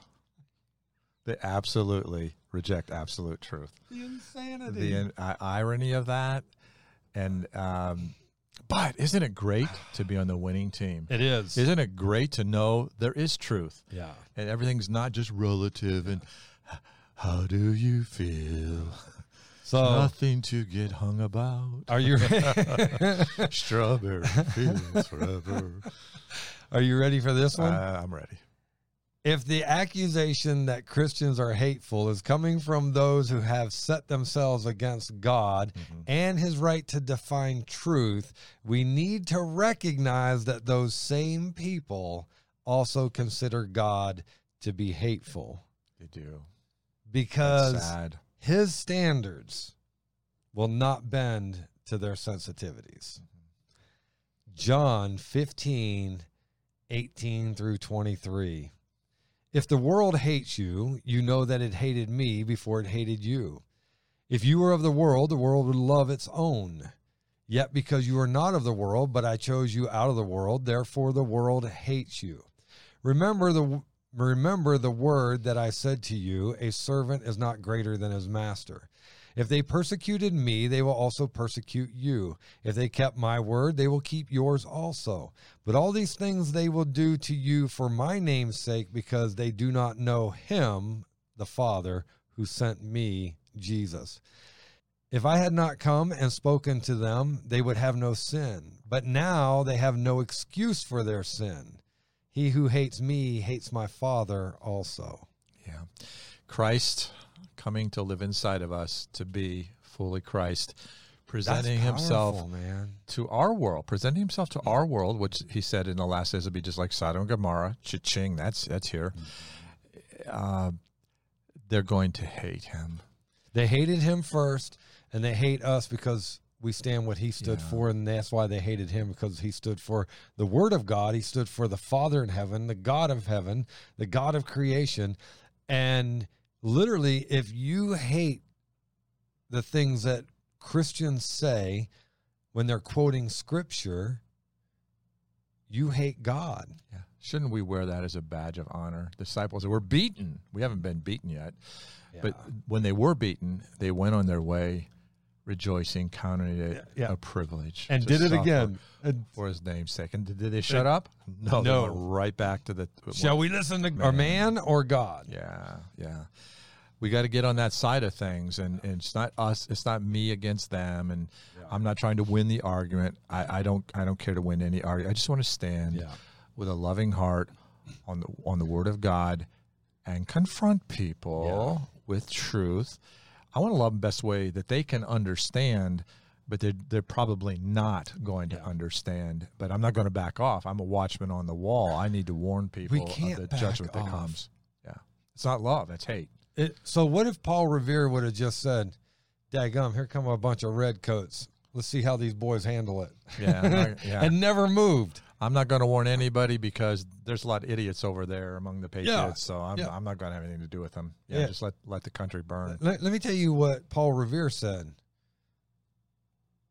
They absolutely reject absolute truth. The insanity. The in- i- irony of that, and um, but isn't it great to be on the winning team? it is. Isn't it great to know there is truth? yeah. and everything's not just relative and how do you feel So nothing to get hung about are you strawberry forever are you ready for this one? uh, i'm ready if the accusation that Christians are hateful is coming from those who have set themselves against God mm-hmm. and his right to define truth, we need to recognize that those same people also consider God to be hateful. They do. Because his standards will not bend to their sensitivities. Mm-hmm. John 15, 18 through 23. If the world hates you, you know that it hated me before it hated you. If you were of the world, the world would love its own. Yet because you are not of the world, but I chose you out of the world, therefore the world hates you. Remember the remember the word that I said to you, a servant is not greater than his master. If they persecuted me, they will also persecute you. If they kept my word, they will keep yours also. But all these things they will do to you for my name's sake, because they do not know him, the Father, who sent me, Jesus. If I had not come and spoken to them, they would have no sin. But now they have no excuse for their sin. He who hates me hates my Father also. yeah christ coming to live inside of us to be fully christ presenting himself man. to our world, presenting himself to our world, which he said in the last days would be just like Sodom and Gomorrah, cha-ching, that's that's here. Uh, they're going to hate him. They hated him first, and they hate us because we stand what he stood Yeah. for, and that's why they hated him because he stood for the Word of God. He stood for the Father in heaven, the God of heaven, the God of creation. And literally, if you hate the things that Christians say when they're quoting Scripture, you hate God. Yeah. Shouldn't we wear that as a badge of honor? Disciples were beaten. We haven't been beaten yet. But when they were beaten, they went on their way rejoicing, counting it Yeah, yeah. a privilege. and did it again. And For his name's sake. And did, did they shut up? No. No. Right back to the. shall we listen to our man or God? Yeah, yeah. we got to get on that side of things, and, and it's not us, it's not me against them, and I'm not trying to win the argument. I, I don't I don't care to win any argument. I just want to stand Yeah. with a loving heart on the on the Word of God and confront people with truth. I want to love them best way that they can understand, but they're they're probably not going to understand. But I'm not going to back off. I'm a watchman on the wall. I need to warn people we can't of the back judgment that off. comes. Yeah, it's not love. It's hate. It, so what if Paul Revere would have just said, "Daggum, here come a bunch of redcoats. Let's see how these boys handle it," Yeah, yeah. and never moved. I'm not going to warn anybody because there's a lot of idiots over there among the patriots. So I'm, Yeah. I'm not going to have anything to do with them. Yeah, Yeah. just let let the country burn. Let, let me tell you what Paul Revere said.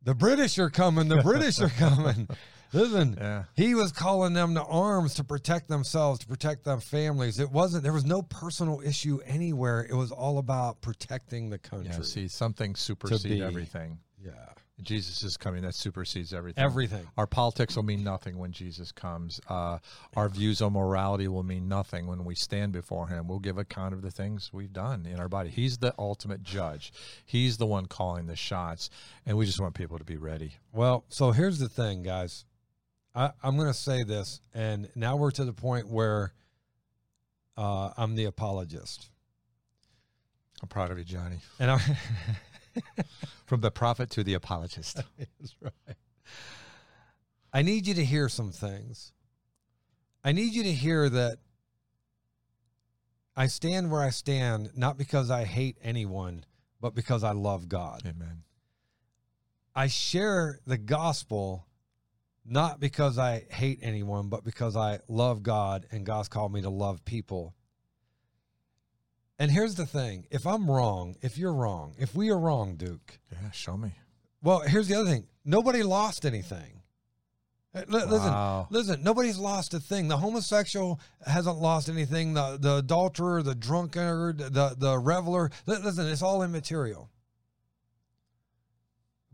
The British are coming. The British are coming. Listen, Yeah. he was calling them to arms to protect themselves, to protect their families. It wasn't. There was no personal issue anywhere. It was all about protecting the country. Yeah, see, something supersedes be. everything. yeah, Jesus is coming. That supersedes everything. everything. Our politics will mean nothing when Jesus comes. Uh, our views on morality will mean nothing when we stand before Him. We'll give account of the things we've done in our body. He's the ultimate judge. He's the one calling the shots, and we just want people to be ready. Well, so here's the thing, guys. I, I'm going to say this, and now we're to the point where uh, I'm the apologist, I'm proud of you, Johnny. and I. From the prophet to the apologist. That's right. I need you to hear some things. I need you to hear that I stand where I stand, not because I hate anyone, but because I love God. Amen. I share the gospel not because I hate anyone, but because I love God and God's called me to love people. And here's the thing if I'm wrong, if you're wrong, if we are wrong, Duke, Yeah, show me. well, here's the other thing. Nobody lost anything. Uh, li- Listen, listen. Nobody's lost a thing. The homosexual hasn't lost anything. The the adulterer, the drunkard, the the reveler. li- Listen, it's all immaterial.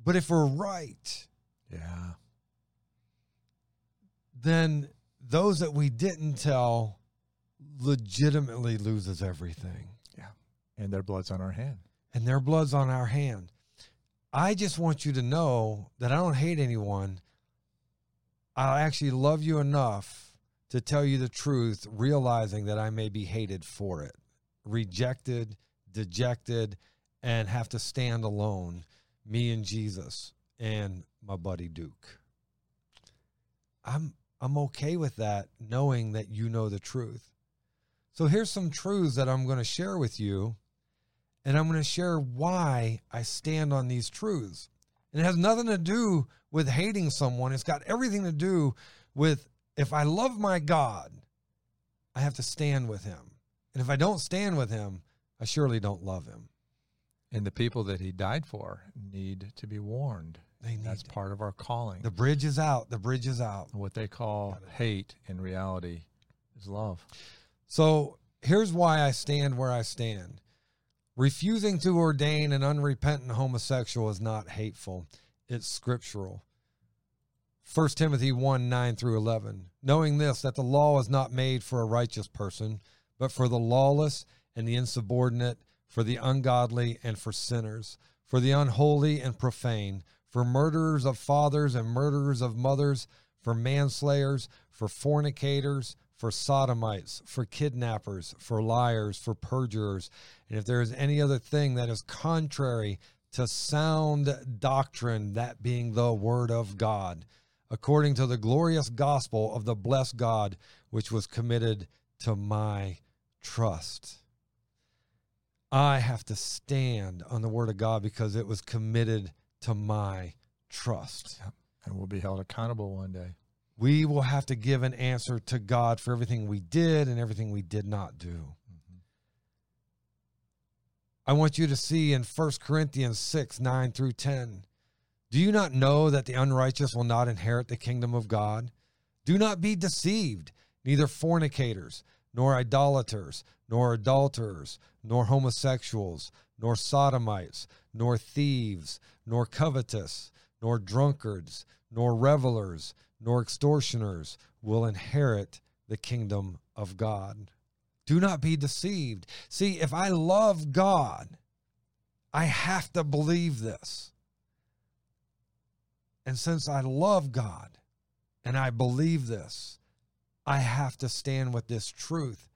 But if we're right, Yeah. then those that we didn't tell legitimately loses everything. And their blood's on our hand. and their blood's on our hand. I just want you to know that I don't hate anyone. I actually love you enough to tell you the truth, realizing that I may be hated for it, rejected, dejected, and have to stand alone, me and Jesus and my buddy Duke. I'm I'm okay with that knowing that you know the truth. So here's some truths that I'm going to share with you and I'm going to share why I stand on these truths. And it has nothing to do with hating someone. It's got everything to do with if I love my God, I have to stand with him. And if I don't stand with him, I surely don't love him. And the people that he died for need to be warned. They need That's to. part of our calling. The bridge is out. The bridge is out. what they call hate in reality is love. So here's why I stand where I stand. Refusing to ordain an unrepentant homosexual is not hateful, it's scriptural. 1 Timothy 1 9 through 11. Knowing this, that the law is not made for a righteous person, but for the lawless and the insubordinate, for the ungodly and for sinners, for the unholy and profane, for murderers of fathers and murderers of mothers, for manslayers, for fornicators, for sodomites, for kidnappers, for liars, for perjurers, and if there is any other thing that is contrary to sound doctrine, that being the word of God, according to the glorious gospel of the blessed God, which was committed to my trust. I have to stand on the word of God because it was committed to my trust. And we'll be held accountable one day. We will have to give an answer to God for everything we did and everything we did not do. I want you to see in 1 Corinthians 6 9 through 10. Do you not know that the unrighteous will not inherit the kingdom of God? Do not be deceived, neither fornicators, nor idolaters, nor adulterers, nor homosexuals, nor sodomites, nor thieves, nor covetous, nor drunkards, nor revelers, nor extortioners will inherit the kingdom of God. Do not be deceived. See, if I love God, I have to believe this. And since I love God and I believe this, I have to stand with this truth.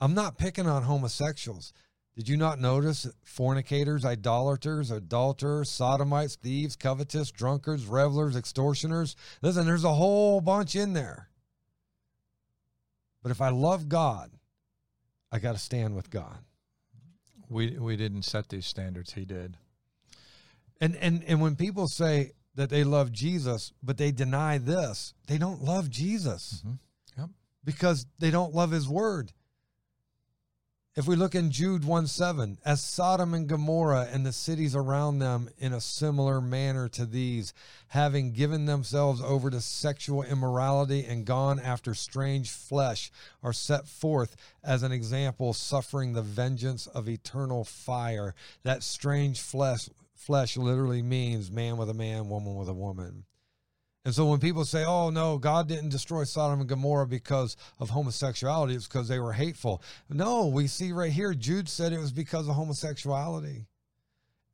I'm not picking on homosexuals. Did you not notice fornicators, idolaters, adulterers, sodomites, thieves, covetous, drunkards, revelers, extortioners? Listen, there's a whole bunch in there. But if I love God, I got to stand with God. We we didn't set these standards. He did. And and and when people say that they love Jesus, but they deny this, they don't love Jesus. Mm-hmm. Yep. Because they don't love his word. If we look in Jude 1 7, as Sodom and Gomorrah and the cities around them in a similar manner to these, having given themselves over to sexual immorality and gone after strange flesh, are set forth as an example, suffering the vengeance of eternal fire. That strange flesh, flesh literally means man with a man, woman with a woman. And so when people say, oh, no, God didn't destroy Sodom and Gomorrah because of homosexuality, it's because they were hateful. No, we see right here, Jude said it was because of homosexuality.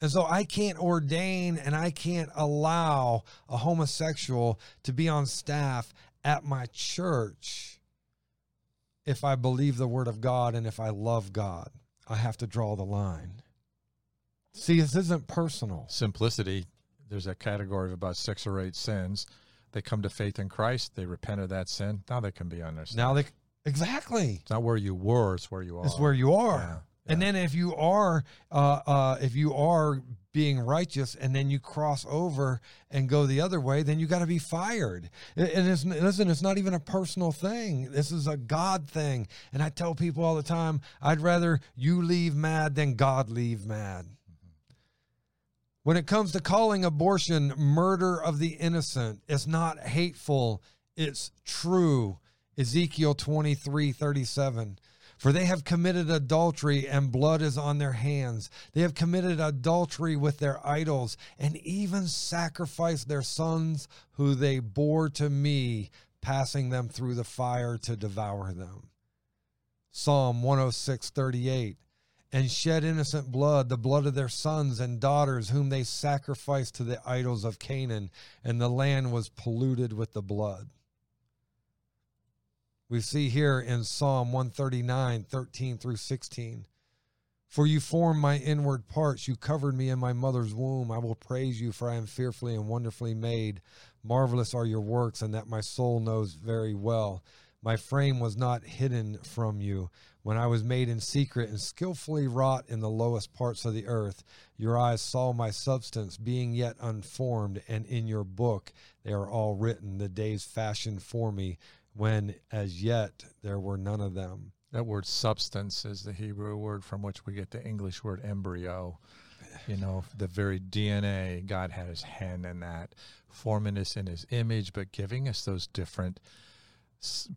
And so I can't ordain and I can't allow a homosexual to be on staff at my church if I believe the word of God and if I love God. I have to draw the line. See, this isn't personal. Simplicity there's a category of about six or eight sins. They come to faith in Christ. They repent of that sin. Now they can be on their sin. Now they exactly. It's not where you were. It's where you are. It's where you are. Yeah, yeah. And then if you are, uh, uh, if you are being righteous, and then you cross over and go the other way, then you got to be fired. And it's listen, it's not even a personal thing. This is a God thing. And I tell people all the time, I'd rather you leave mad than God leave mad. When it comes to calling abortion murder of the innocent, it's not hateful, it's true. Ezekiel 23 37. For they have committed adultery, and blood is on their hands. They have committed adultery with their idols, and even sacrificed their sons, who they bore to me, passing them through the fire to devour them. Psalm 106 38 and shed innocent blood, the blood of their sons and daughters, whom they sacrificed to the idols of Canaan, and the land was polluted with the blood. We see here in Psalm 139, 13 through 16. For you formed my inward parts, you covered me in my mother's womb. I will praise you, for I am fearfully and wonderfully made. Marvelous are your works, and that my soul knows very well. My frame was not hidden from you. When I was made in secret and skillfully wrought in the lowest parts of the earth, your eyes saw my substance being yet unformed, and in your book they are all written, the days fashioned for me, when as yet there were none of them. That word substance is the Hebrew word from which we get the English word embryo. You know, the very DNA, God had his hand in that, forming us in his image, but giving us those different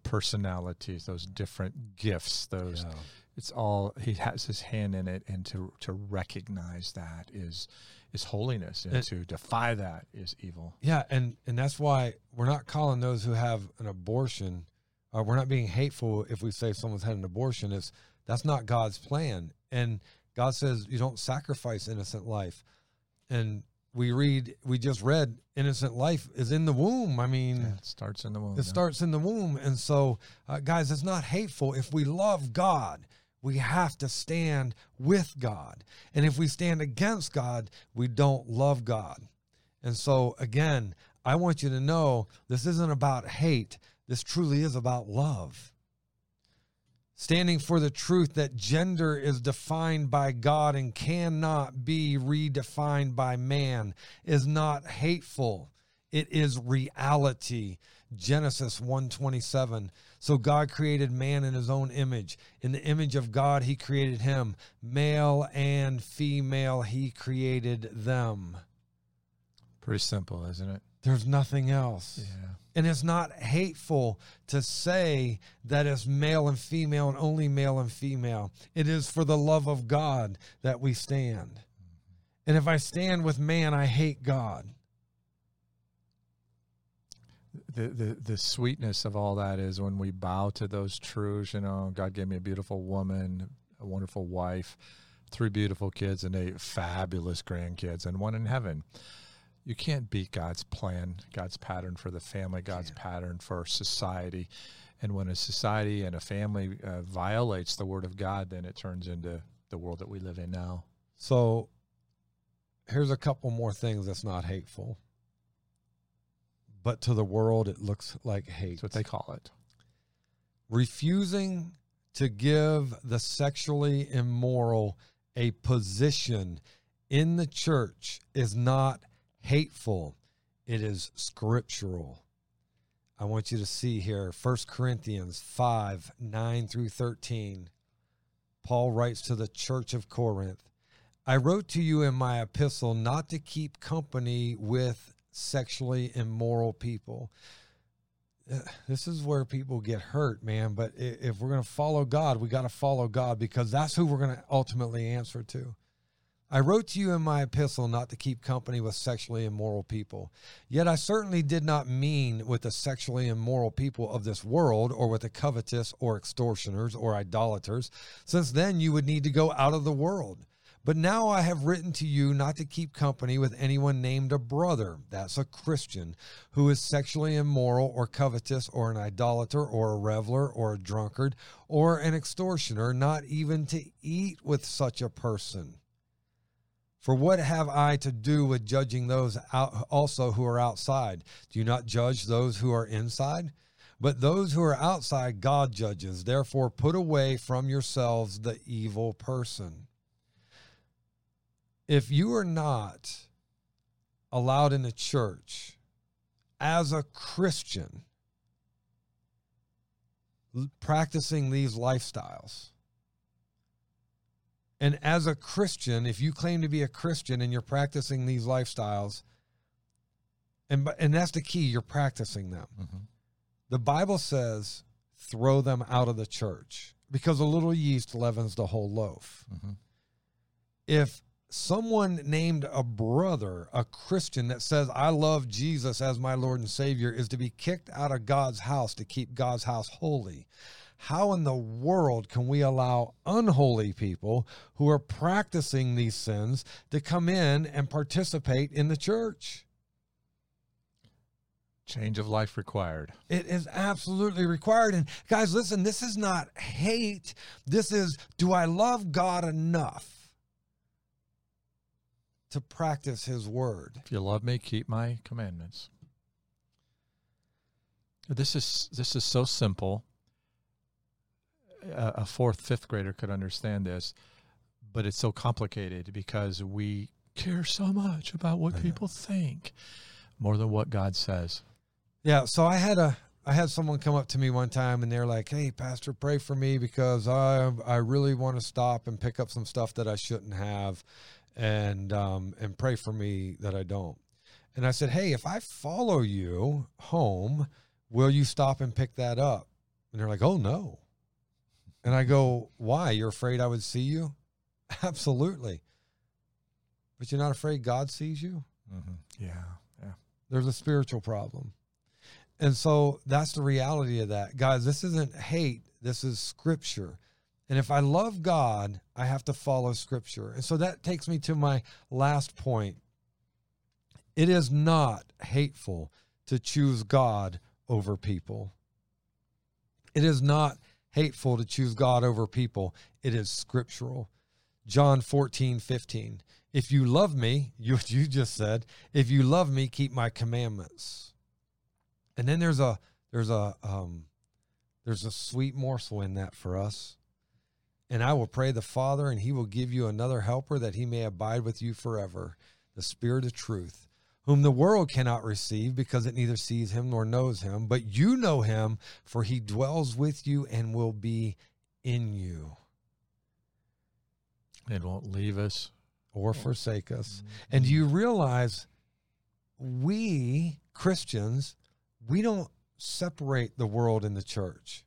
personalities, those different gifts, those yeah. it's all he has his hand in it and to to recognize that is is holiness and, and to defy that is evil. Yeah, and and that's why we're not calling those who have an abortion uh, we're not being hateful if we say someone's had an abortion. It's that's not God's plan. And God says you don't sacrifice innocent life. And we read we just read innocent life is in the womb. I mean yeah, it starts in the womb it yeah. starts in the womb. And so uh, guys it's not hateful. If we love god we have to stand with god. And if we stand against god we don't love god. And so again i want you to know this isn't about hate. This truly is about love standing for the truth that gender is defined by God and cannot be redefined by man is not hateful. It is reality. Genesis 1:27 So God created man in his own image. In the image of God he created him. Male and female he created them. Pretty simple isn't it there's nothing else yeah and it's not hateful to say that it's male and female and only male and female. It is for the love of God that we stand. And if I stand with man, I hate God. the, the the sweetness of all that is when we bow to those truths. You know, God gave me a beautiful woman, a wonderful wife, three beautiful kids, and eight fabulous grandkids, and one in heaven. You can't beat God's plan, God's pattern for the family, God's pattern for society. And when a society and a family uh, violates the word of God, then it turns into the world that we live in now. So here's a couple more things that's not hateful. But to the world, it looks like hate. That's what they call it. Refusing to give the sexually immoral a position in the church is not hateful, it is scriptural. I want you to see here 1 Corinthians 5 9 through 13. Paul writes to the church of Corinth I wrote to you in my epistle not to keep company with sexually immoral people. Uh, This is where people get hurt, man. But if we're going to follow God, we got to follow God because that's who we're going to ultimately answer to. I wrote to you in my epistle not to keep company with sexually immoral people. Yet I certainly did not mean with the sexually immoral people of this world, or with the covetous, or extortioners, or idolaters, since then you would need to go out of the world. But now I have written to you not to keep company with anyone named a brother, that's a Christian, who is sexually immoral, or covetous, or an idolater, or a reveler, or a drunkard, or an extortioner, not even to eat with such a person. For what have I to do with judging those out also who are outside? Do you not judge those who are inside? But those who are outside, God judges. Therefore, put away from yourselves the evil person. If you are not allowed in the church as a Christian, practicing these lifestyles, and as a Christian, if you claim to be a Christian and you're practicing these lifestyles, and and that's the key, you're practicing them. The Bible says throw them out of the church because a little yeast leavens the whole loaf. Mhm. If someone named a brother, a Christian that says I love Jesus as my Lord and Savior is to be kicked out of God's house to keep God's house holy, how in the world can we allow unholy people who are practicing these sins to come in and participate in the church? Change of life required. It is absolutely required. And guys, listen, this is not hate. This is do I love God enough to practice his word? If you love me, keep my commandments. This is this is so simple. A, fourth, fifth grader could understand this, but it's so complicated because we care so much about what people think more than what God says. Yeah, so I had a I had someone come up to me one time and they're like, "Hey, pastor, pray for me because I I really want to stop and pick up some stuff that I shouldn't have and um and pray for me that I don't." And I said, "Hey, if I follow you home, will you stop and pick that up?" And they're like, "Oh, no." And I go, "Why? You're afraid I would see you?" Absolutely. But you're not afraid God sees you? Mm-hmm. Yeah, yeah. There's a spiritual problem. And so that's the reality of that. Guys, this isn't hate, this is scripture. And if I love God, I have to follow scripture. And so that takes me to my last point. It is not hateful to choose God over people. It is not hateful to choose God over people. It is scriptural. John 14, 15. If you love me, you, you just said, if you love me, keep my commandments. And then there's a there's a um there's a sweet morsel in that for us. And I will pray the Father, and he will give you another helper that he may abide with you forever, the Spirit of truth, whom the world cannot receive because it neither sees him nor knows him, but you know him, for he dwells with you and will be in you It won't leave us. or forsake us. Mm-hmm. And do you realize we Christians, we don't separate the world and the church.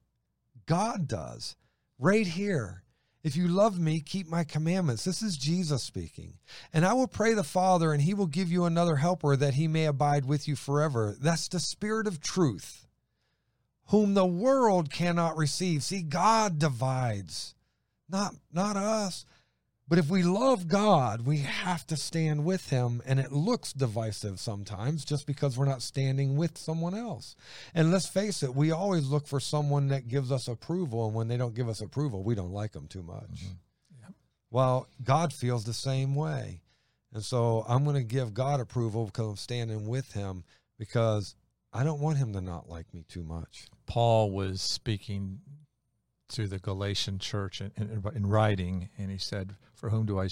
God does right here. If you love me, keep my commandments. This is Jesus speaking. And I will pray the Father, and he will give you another helper that he may abide with you forever. That's the Spirit of truth, whom the world cannot receive. See, God divides, not, not us. But if we love God, we have to stand with Him. And it looks divisive sometimes just because we're not standing with someone else. And let's face it, we always look for someone that gives us approval. And when they don't give us approval, we don't like them too much. Mm-hmm. Yep. Well, God feels the same way. And so I'm going to give God approval because I'm standing with Him because I don't want Him to not like me too much. Paul was speaking to the Galatian church in, in, in, writing, and he said, "For whom do I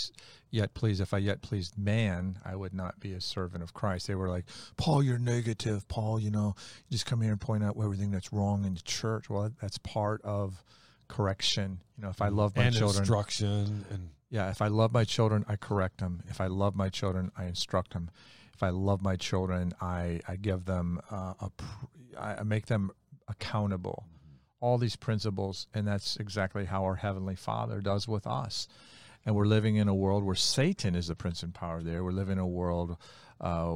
yet please? If I yet pleased man, I would not be a servant of Christ." They were like, "Paul, you're negative. Paul, you know, you just come here and point out everything that's wrong in the church." Well, that's part of correction. You know, if I mm-hmm. love my and children, instruction, and yeah, if I love my children, I correct them. If I love my children, I instruct them. If I love my children, I I give them uh, a, I make them accountable all these principles, and that's exactly how our Heavenly Father does with us. And we're living in a world where Satan is the prince and power there. We're living in a world uh,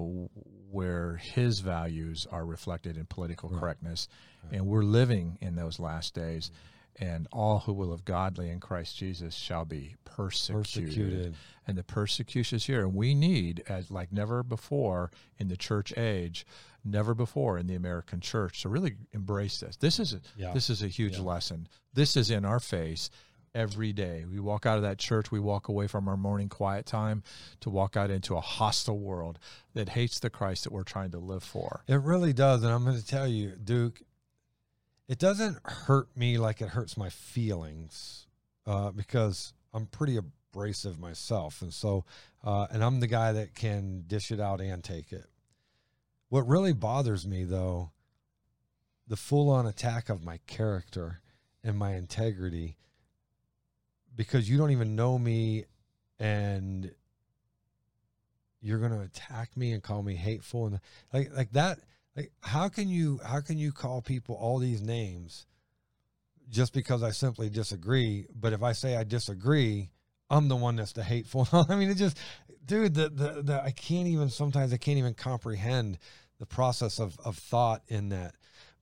where his values are reflected in political right. correctness. Right. And we're living in those last days. And all who will live godly in Christ Jesus shall be persecuted. persecuted. And the persecution is here. And we need, as like never before in the church age, never before in the American church. So really embrace this. This is a, yeah. this is a huge yeah. lesson. This is in our face every day. We walk out of that church, we walk away from our morning quiet time to walk out into a hostile world that hates the Christ that we're trying to live for. It really does. And I'm going to tell you, Duke, it doesn't hurt me like it hurts my feelings uh, because I'm pretty abrasive myself. And so, uh, and I'm the guy that can dish it out and take it. What really bothers me, though, the full on attack of my character and my integrity, because you don't even know me and you're going to attack me and call me hateful and like like that like how can you how can you call people all these names just because I simply disagree? But if I say I disagree I'm the one that's the hateful I mean it just dude, the, the, the, I can't even, sometimes I can't even comprehend the process of, of thought in that.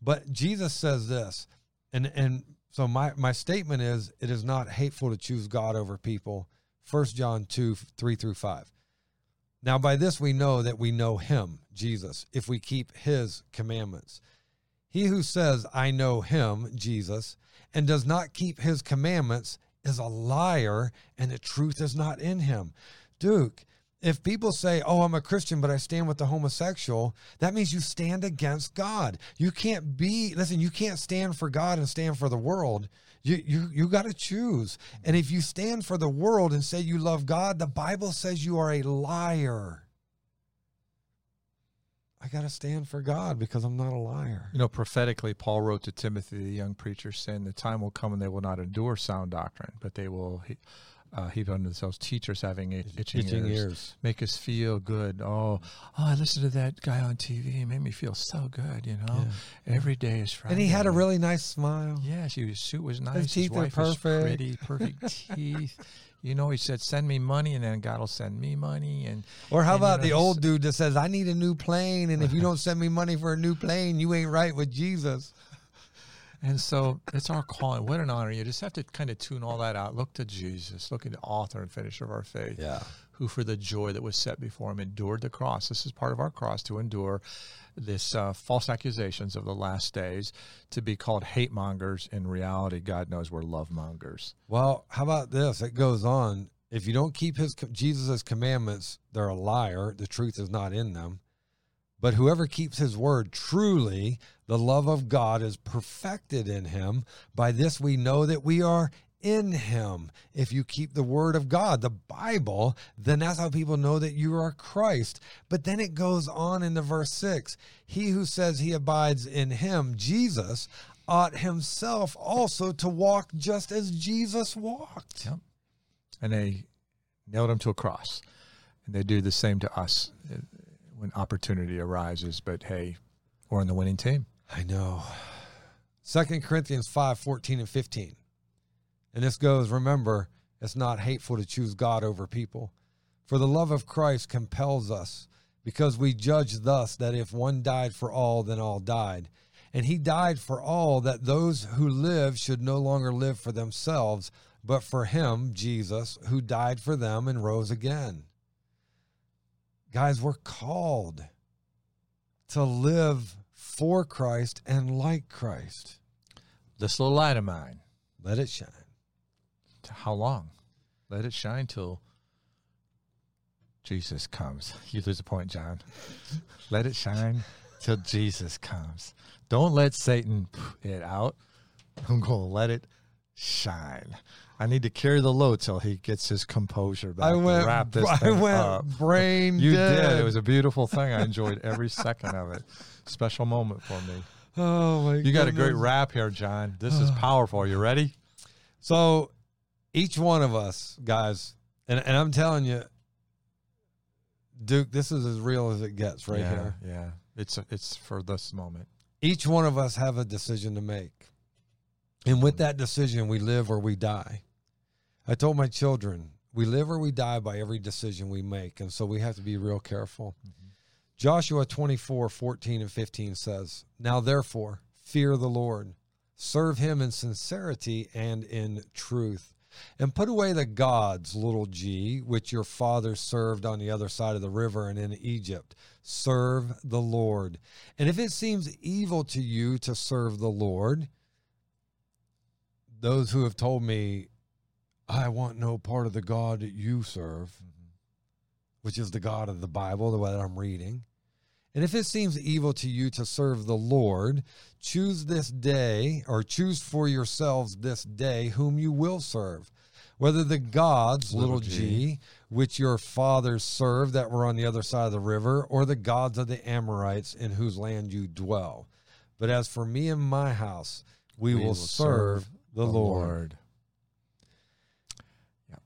But Jesus says this, and, and so my, my statement is, it is not hateful to choose God over people. First John 2, 3 through 5. Now, by this we know that we know him, Jesus, if we keep his commandments. He who says, I know him, Jesus, and does not keep his commandments is a liar, and the truth is not in him. Duke, if people say, "Oh, I'm a Christian, but I stand with the homosexual," that means you stand against God. You can't be listen. You can't stand for God and stand for the world. You you you got to choose. And if you stand for the world and say you love God, the Bible says you are a liar. I got to stand for God because I'm not a liar. You know, prophetically, Paul wrote to Timothy, the young preacher, saying, The time will come when they will not endure sound doctrine, but they will uh, heap unto themselves teachers having itching, itching ears. ears. Make us feel good. Oh, oh, I listened to that guy on TV. He made me feel so good, you know. Yeah. Every day is Friday. And he had a really nice smile. Yeah, his suit was nice. His teeth His perfect. pretty, perfect teeth. You know, he said, "Send me money," and then God will send me money. And or how and, about you know, the old dude that says, "I need a new plane," and if you don't send me money for a new plane, you ain't right with Jesus. And so it's our calling. What an honor. You just have to kind of tune all that out. Look to Jesus. Look at the author and finisher of our faith. Yeah. Who, for the joy that was set before him, endured the cross. This is part of our cross to endure this uh, false accusations of the last days to be called hate mongers. In reality, God knows we're love mongers. Well, how about this? It goes on. If you don't keep his Jesus' commandments, they're a liar. The truth is not in them. But whoever keeps his word, truly the love of God is perfected in him. By this we know that we are in him. If you keep the word of God, the Bible, then that's how people know that you are Christ. But then it goes on into verse 6 He who says he abides in him, Jesus, ought himself also to walk just as Jesus walked. Yep. And they nailed him to a cross. And they do the same to us uh, when opportunity arises. But hey, we're on the winning team. I know. Second Corinthians 5 14 and 15. And this goes, remember, it's not hateful to choose God over people. For the love of Christ compels us, because we judge thus that if one died for all, then all died. And he died for all, that those who live should no longer live for themselves, but for him, Jesus, who died for them and rose again. Guys, we're called to live for Christ and like Christ. This little light of mine, Let it shine. How long? Let it shine till Jesus comes. You lose a point, John. Let it shine till Jesus comes. Don't let Satan put it out. I'm going to let it shine. I need to carry the load till he gets his composure back. I went, wrap this I went up. brain You dead. did. It was a beautiful thing. I enjoyed every second of it. Special moment for me. oh my You got a great rap here, John. This is powerful. You ready? So each one of us, guys, and, and I'm telling you, Duke, this is as real as it gets right yeah, here. Yeah. It's it's for this moment. Each one of us have a decision to make. And with that decision, we live or we die. I told my children, we live or we die by every decision we make. And so we have to be real careful. Mm-hmm. Joshua 24, 14 and 15 says, Now therefore, fear the Lord, serve him in sincerity and in truth, and put away the gods, little g, which your fathers served on the other side of the river and in Egypt. Serve the Lord. And if it seems evil to you to serve the Lord, those who have told me, I want no part of the God that you serve, mm-hmm. which is the God of the Bible, the way that I'm reading. And if it seems evil to you to serve the Lord, choose this day, or choose for yourselves this day whom you will serve. Whether the gods, little, g, g. which your fathers served that were on the other side of the river, or the gods of the Amorites in whose land you dwell. But as for me and my house, we, will, serve, the, Lord.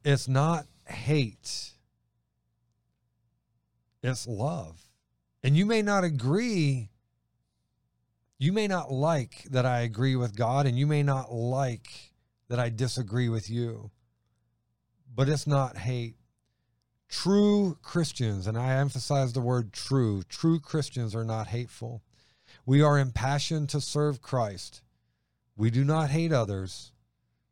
It's not hate, it's love. And you may not agree. You may not like that I agree with God, and you may not like that I disagree with you. But it's not hate. True Christians, and I emphasize the word true, true Christians are not hateful. We are impassioned to serve Christ. We do not hate others.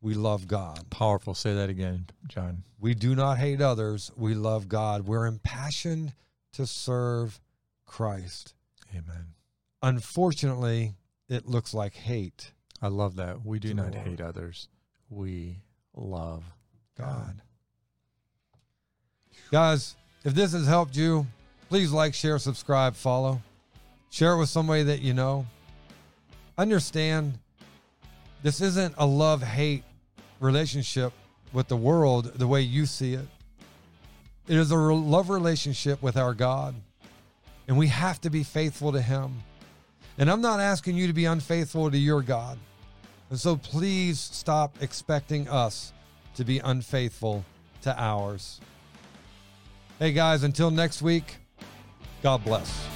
We love God. Powerful. Say that again, John. We do not hate others. We love God. We're impassioned to serve Christ. Amen. Unfortunately, it looks like hate. I love that. We do not hate others. We love God. Guys, if this has helped you, please like, share, subscribe, follow. Share it with somebody that you know. Understand this isn't a love hate relationship with the world the way you see it. It is a re- love relationship with our God, and we have to be faithful to Him. And I'm not asking you to be unfaithful to your God. And so please stop expecting us to be unfaithful to ours. Hey guys, until next week, God bless.